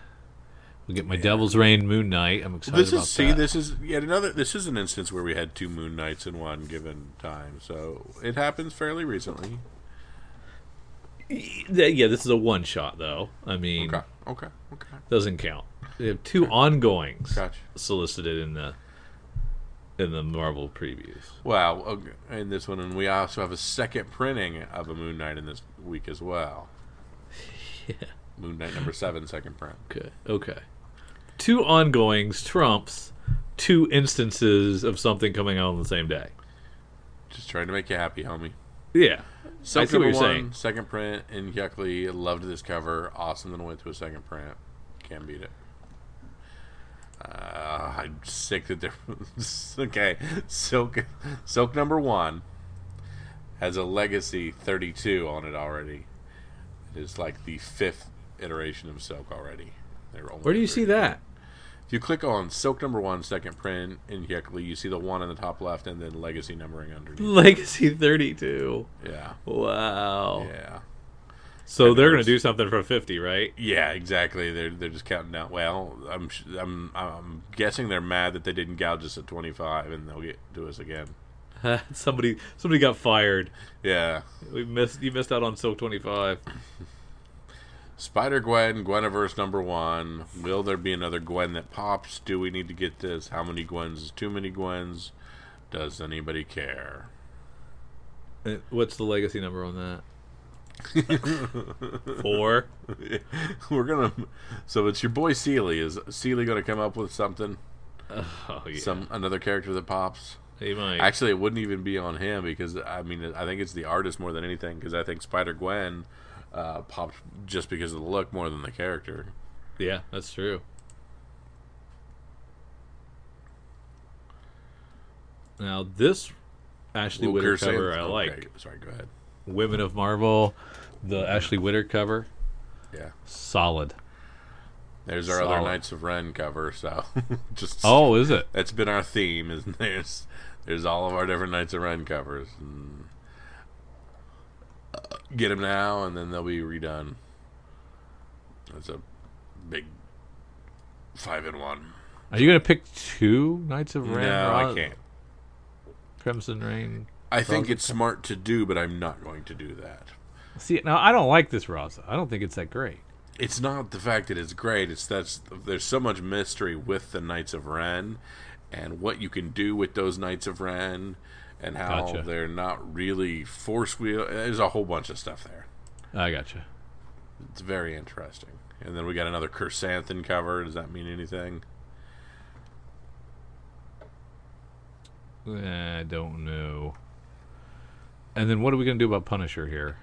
We get my Yeah. Devil's Reign Moon Knight. I'm excited This about is see, that. this is yet another. This is an instance where we had two Moon Knights in one given time, so it happens fairly recently. Yeah, this is a one shot though. I mean, Okay, okay, okay. doesn't count. We have two ongoings Gotcha. solicited in the in the Marvel previews. Well, okay, in this one, and we also have a second printing of a Moon Knight in this week as well. Yeah. Moon Knight number seven, second print. Okay. Okay. Two ongoings trumps two instances of something coming out on the same day. Just trying to make you happy, homie. Yeah. Silk I see what you're one, saying. second print Inhyuk Lee. Loved this cover. Awesome. Then it went to a second print. Can't beat it. Uh, I'm sick that there. okay, Silk, Silk number one has a Legacy 32 on it already. Is like the fifth iteration of Silk already. They're only Where do you see that? If you click on Silk number one, second print Inhyuk Lee, you see the one in the top left, and then Legacy numbering underneath. Legacy 32. Yeah, Wow. yeah. So And they're going to do something for 50, right? Yeah, exactly. They're they're just counting down. Well, I'm I'm I'm guessing they're mad that they didn't gouge us at 25, and they'll get to us again. somebody somebody got fired. Yeah, We missed you missed out on Silk 25. Spider Gwen, Gweniverse number one. Will there be another Gwen that pops? Do we need to get this? How many Gwens is too many Gwens? Does anybody care? Uh, What's the legacy number on that? Four. We're gonna. So it's your boy Seeley. Is Seeley gonna come up with something? Oh yeah. Some another character that pops? He might. Actually, it wouldn't even be on him because I mean I think it's the artist more than anything because I think Spider Gwen uh, popped just because of the look more than the character. yeah, that's true. Now this Ashley Witter Wilker cover I okay, like. Sorry, go ahead. Women of Marvel, the Ashley Witter cover, Yeah, solid. There's our other Knights of Ren cover. So just Oh, is it? that's been our theme. isn't there's there's all of our different Knights of Ren covers. And, uh, get them now, and then they'll be redone. That's a big five in one. Are you gonna pick two Knights of Ren? no, I can't. Crimson Reign. I think it's smart to do, but I'm not going to do that. See, now I don't like this Raza. I don't think it's that great. It's not the fact that it's great. It's that there's so much mystery with the Knights of Ren, and what you can do with those Knights of Ren, and how Gotcha. they're not really force wheel. There's a whole bunch of stuff there. I gotcha. It's very interesting. And then we got another Chrysanthemum cover. Does that mean anything? Eh, I don't know. And then what are we gonna do about Punisher here?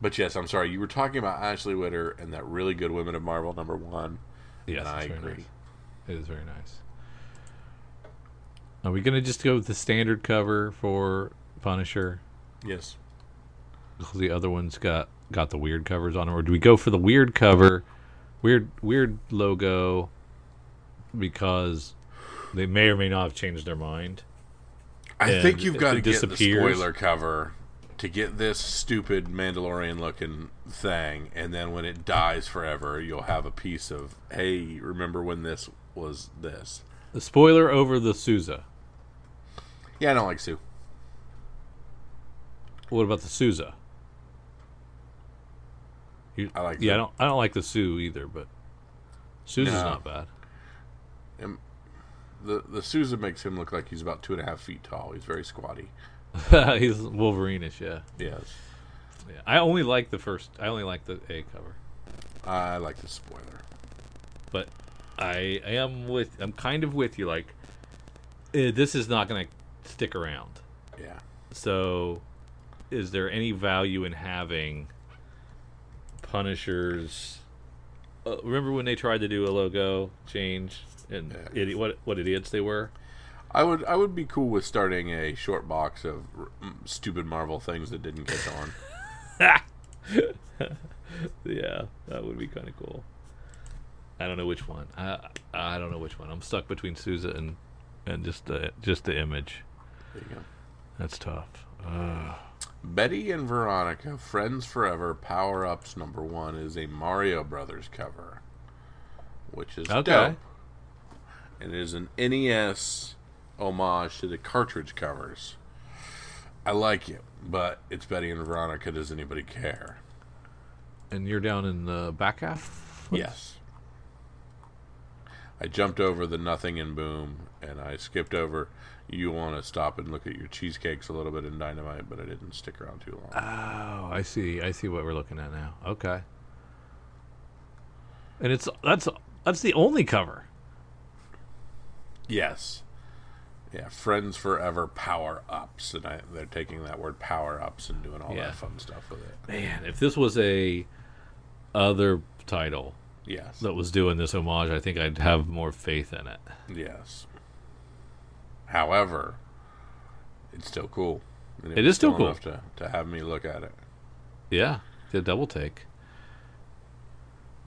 But yes, I'm sorry. You were talking about Ashley Witter and that really good Women of Marvel number one. Yes, I agree. nice. It is very nice. Are we gonna just go with the standard cover for Punisher? Yes. The other ones got got the weird covers on them, or do we go for the weird cover, weird weird logo, because they may or may not have changed their mind? I And think you've got to get the spoiler cover to get this stupid Mandalorian looking thing, and then when it dies forever, you'll have a piece of hey, remember when this was this? The spoiler over the Sousa. Yeah, I don't like Sue. What about the Sousa? You, I like Yeah, I don't. I don't like the Sue either, but Sousa's No. not bad. Um, the the Sousa makes him look like he's about two and a half feet tall. He's very squatty. He's Wolverine-ish, yeah. Yes, yeah. I only like the first. I only like the A cover, I like the spoiler. but I, I am with. I'm kind of with you. Like, eh, this is not going to stick around. Yeah, So, is there any value in having Punishers? Uh, remember when they tried to do a logo change and Yeah. idi- what what idiots they were? I would I would be cool with starting a short box of r- stupid Marvel things that didn't catch on. Yeah, that would be kind of cool. I don't know which one. I I don't know which one. I'm stuck between Sousa and and just the just the image. There you go. That's tough. Uh, Betty and Veronica, Friends Forever, Power Ups number one is a Mario Brothers cover, which is Okay. dope. And it is an NES homage to the cartridge covers. I like it, but it's Betty and Veronica. Does anybody care? and you're down in the back half. Yes. I jumped over the nothing and boom, and I skipped over. You want to stop and look at your cheesecakes a little bit in dynamite, but I didn't stick around too long. Oh, I see. I see what we're looking at now. Okay. And it's that's that's the only cover. Yes. Yeah, Friends Forever Power Ups, and I, they're taking that word Power Ups and doing all Yeah. that fun stuff with it. Man, if this was a other title Yes. that was doing this homage, I think I'd have more faith in it. Yes. However, it's still cool. It was is still cool. enough to, to have me look at it. Yeah, the double take.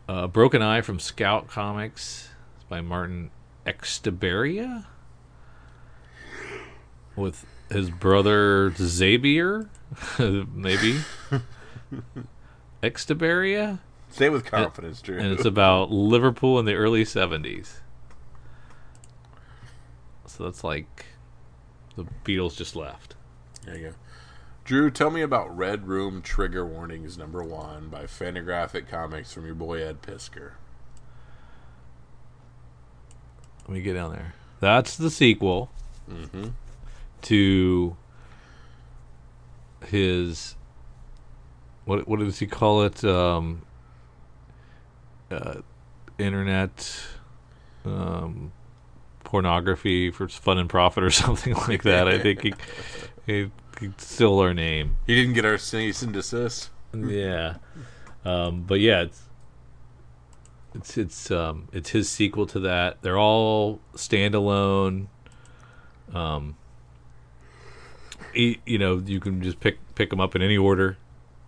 Uh, Broken Eye from Scout Comics it's by Martin Extaberia with his brother Xavier, maybe Extabaria. Say with confidence, Drew. and it's about Liverpool in the early seventies. So that's like the Beatles just left. There you go. Drew, tell me about Red Room Trigger Warnings number one by Fantagraphic Comics from your boy Ed Piskor. Let me get down there. That's the sequel Mm-hmm. To his what what does he call it? Um, uh, internet um, pornography for fun and profit or something like that. I think he, he, he stole our name. He didn't get our cease and desist. Yeah, um, but yeah, it's it's it's um it's his sequel to that. They're all standalone. Um, you know, you can just pick pick them up in any order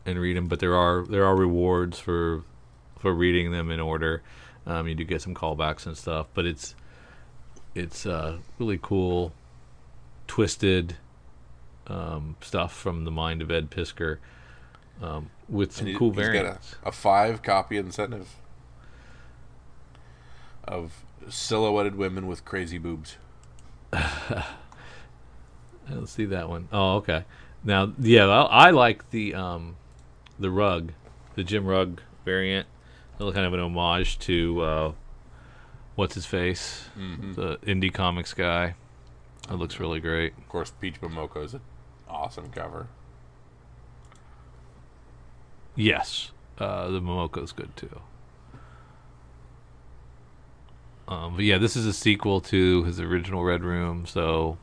and read them, but there are there are rewards for for reading them in order. Um, you do get some callbacks and stuff, but it's it's uh, really cool, twisted um, stuff from the mind of Ed Piskor um, with some he- cool he's got variants. a, a five copy incentive of silhouetted women with crazy boobs. I don't see that one. Oh, okay. Now, yeah, I, I like the um, the rug, the Jim Rugg variant. A little kind of an homage to uh, what's his face, Mm-hmm. the indie comics guy. That looks really great. Of course, Peach Momoko is an awesome cover. Yes, uh, the Momoko's good too. Um, but yeah, this is a sequel to his original Red Room, so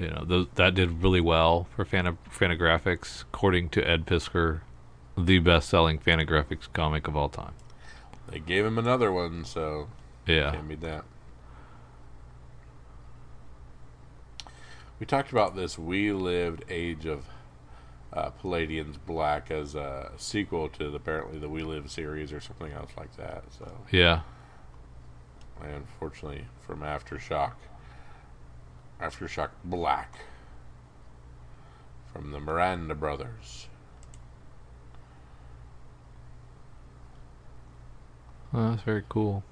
you know th- that did really well for Fana- Fantagraphics, according to Ed Piskor, the best-selling Fantagraphics comic of all time. They gave him another one, so Yeah, can't beat that. We talked about this We Lived Age of uh, Palladions Black as a sequel to the, apparently the We Live series or something else like that. So, yeah, and unfortunately, from Aftershock, Aftershock Black from the Miranda brothers. Oh, that's very cool.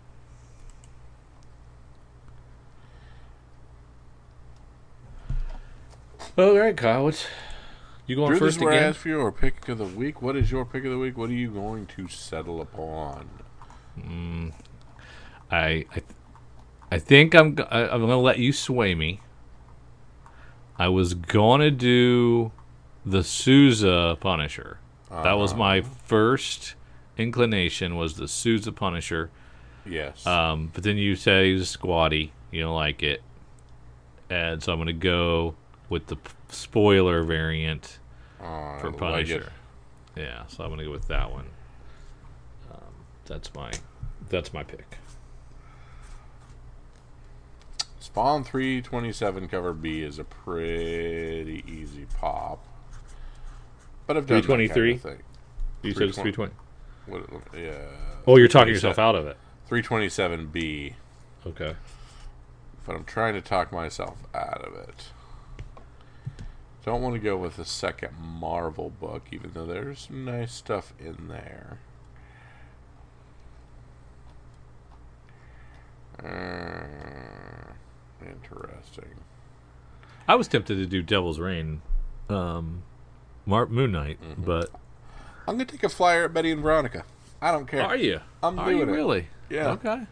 All right, Kyle. What's you going Drew, this first is where I again? ask for your pick of the week. What is your pick of the week? What are you going to settle upon? Mm, I, I, th- I think I'm. I, I'm gonna let you sway me. I was gonna do the Souza Punisher. That was my first inclination. Was the Souza Punisher. Yes. Um, but then you say he's squatty. You don't like it, and so I'm gonna go with the p- spoiler variant Uh, for I like. Punisher. Yeah, so I'm gonna go with that one. Um, that's my that's my pick. Spawn 327 cover B is a pretty easy pop. But I've done that kind of 323? You said it's 320. 320. What, yeah. Oh, you're talking yourself out of it. 327B. Okay. But I'm trying to talk myself out of it. Don't want to go with the second Marvel book, even though there's some nice stuff in there. Uh, interesting. I was tempted to do Devil's Reign, um, Mar- Moon Knight, Mm-hmm. but I'm gonna take a flyer at Betty and Veronica. I don't care. are you? I'm are you doing it. really? Yeah. Okay.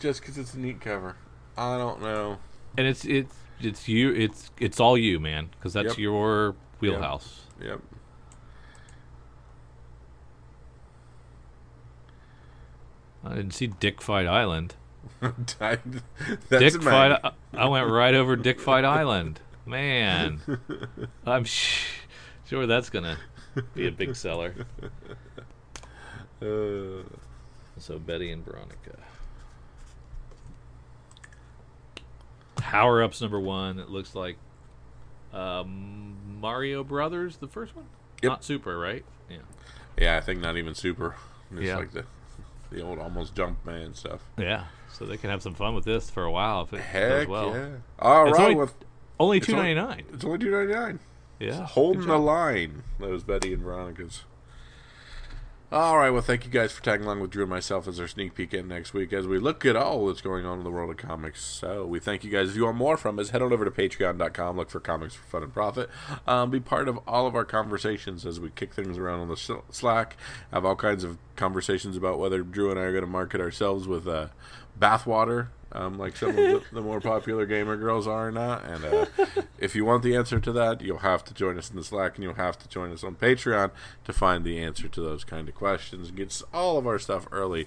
Just because it's a neat cover. I don't know. And it's it's it's you. It's it's all you, man, because that's Yep. your wheelhouse. Yep. I didn't see Dick Fight Island. That's Dick Fight. I, I went right over Dick Fight Island. Man, I'm sh- sure that's gonna be a big seller. Uh, So Betty and Veronica. Power Ups number one. It looks like um, Mario Brothers, the first one. Yep. Not Super, right? Yeah. yeah, I think not even super. It's Yeah. like the the old almost jump man stuff. Yeah. So they can have some fun with this for a while if it Heck does well. yeah! All It's right, only- with Only It's only- it's only two ninety nine. Yeah. Holding the line. Those Betty and Veronica's. All right. Well, thank you guys for tagging along with Drew and myself as our sneak peek in next week as we look at all that's going on in the world of comics. So we thank you guys. If you want more from us, head on over to patreon.com, look for Comics for Fun and Profit. Um, be part of all of our conversations as we kick things around on the Slack. Have all kinds of conversations about whether Drew and I are going to market ourselves with uh, bathwater. Um, like some of the, the more popular gamer girls are or not. And uh, if you want the answer to that, you'll have to join us in the Slack and you'll have to join us on Patreon to find the answer to those kind of questions. and Get all of our stuff early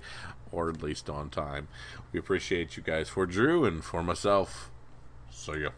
or at least on time. We appreciate you guys for Drew and for myself. See ya.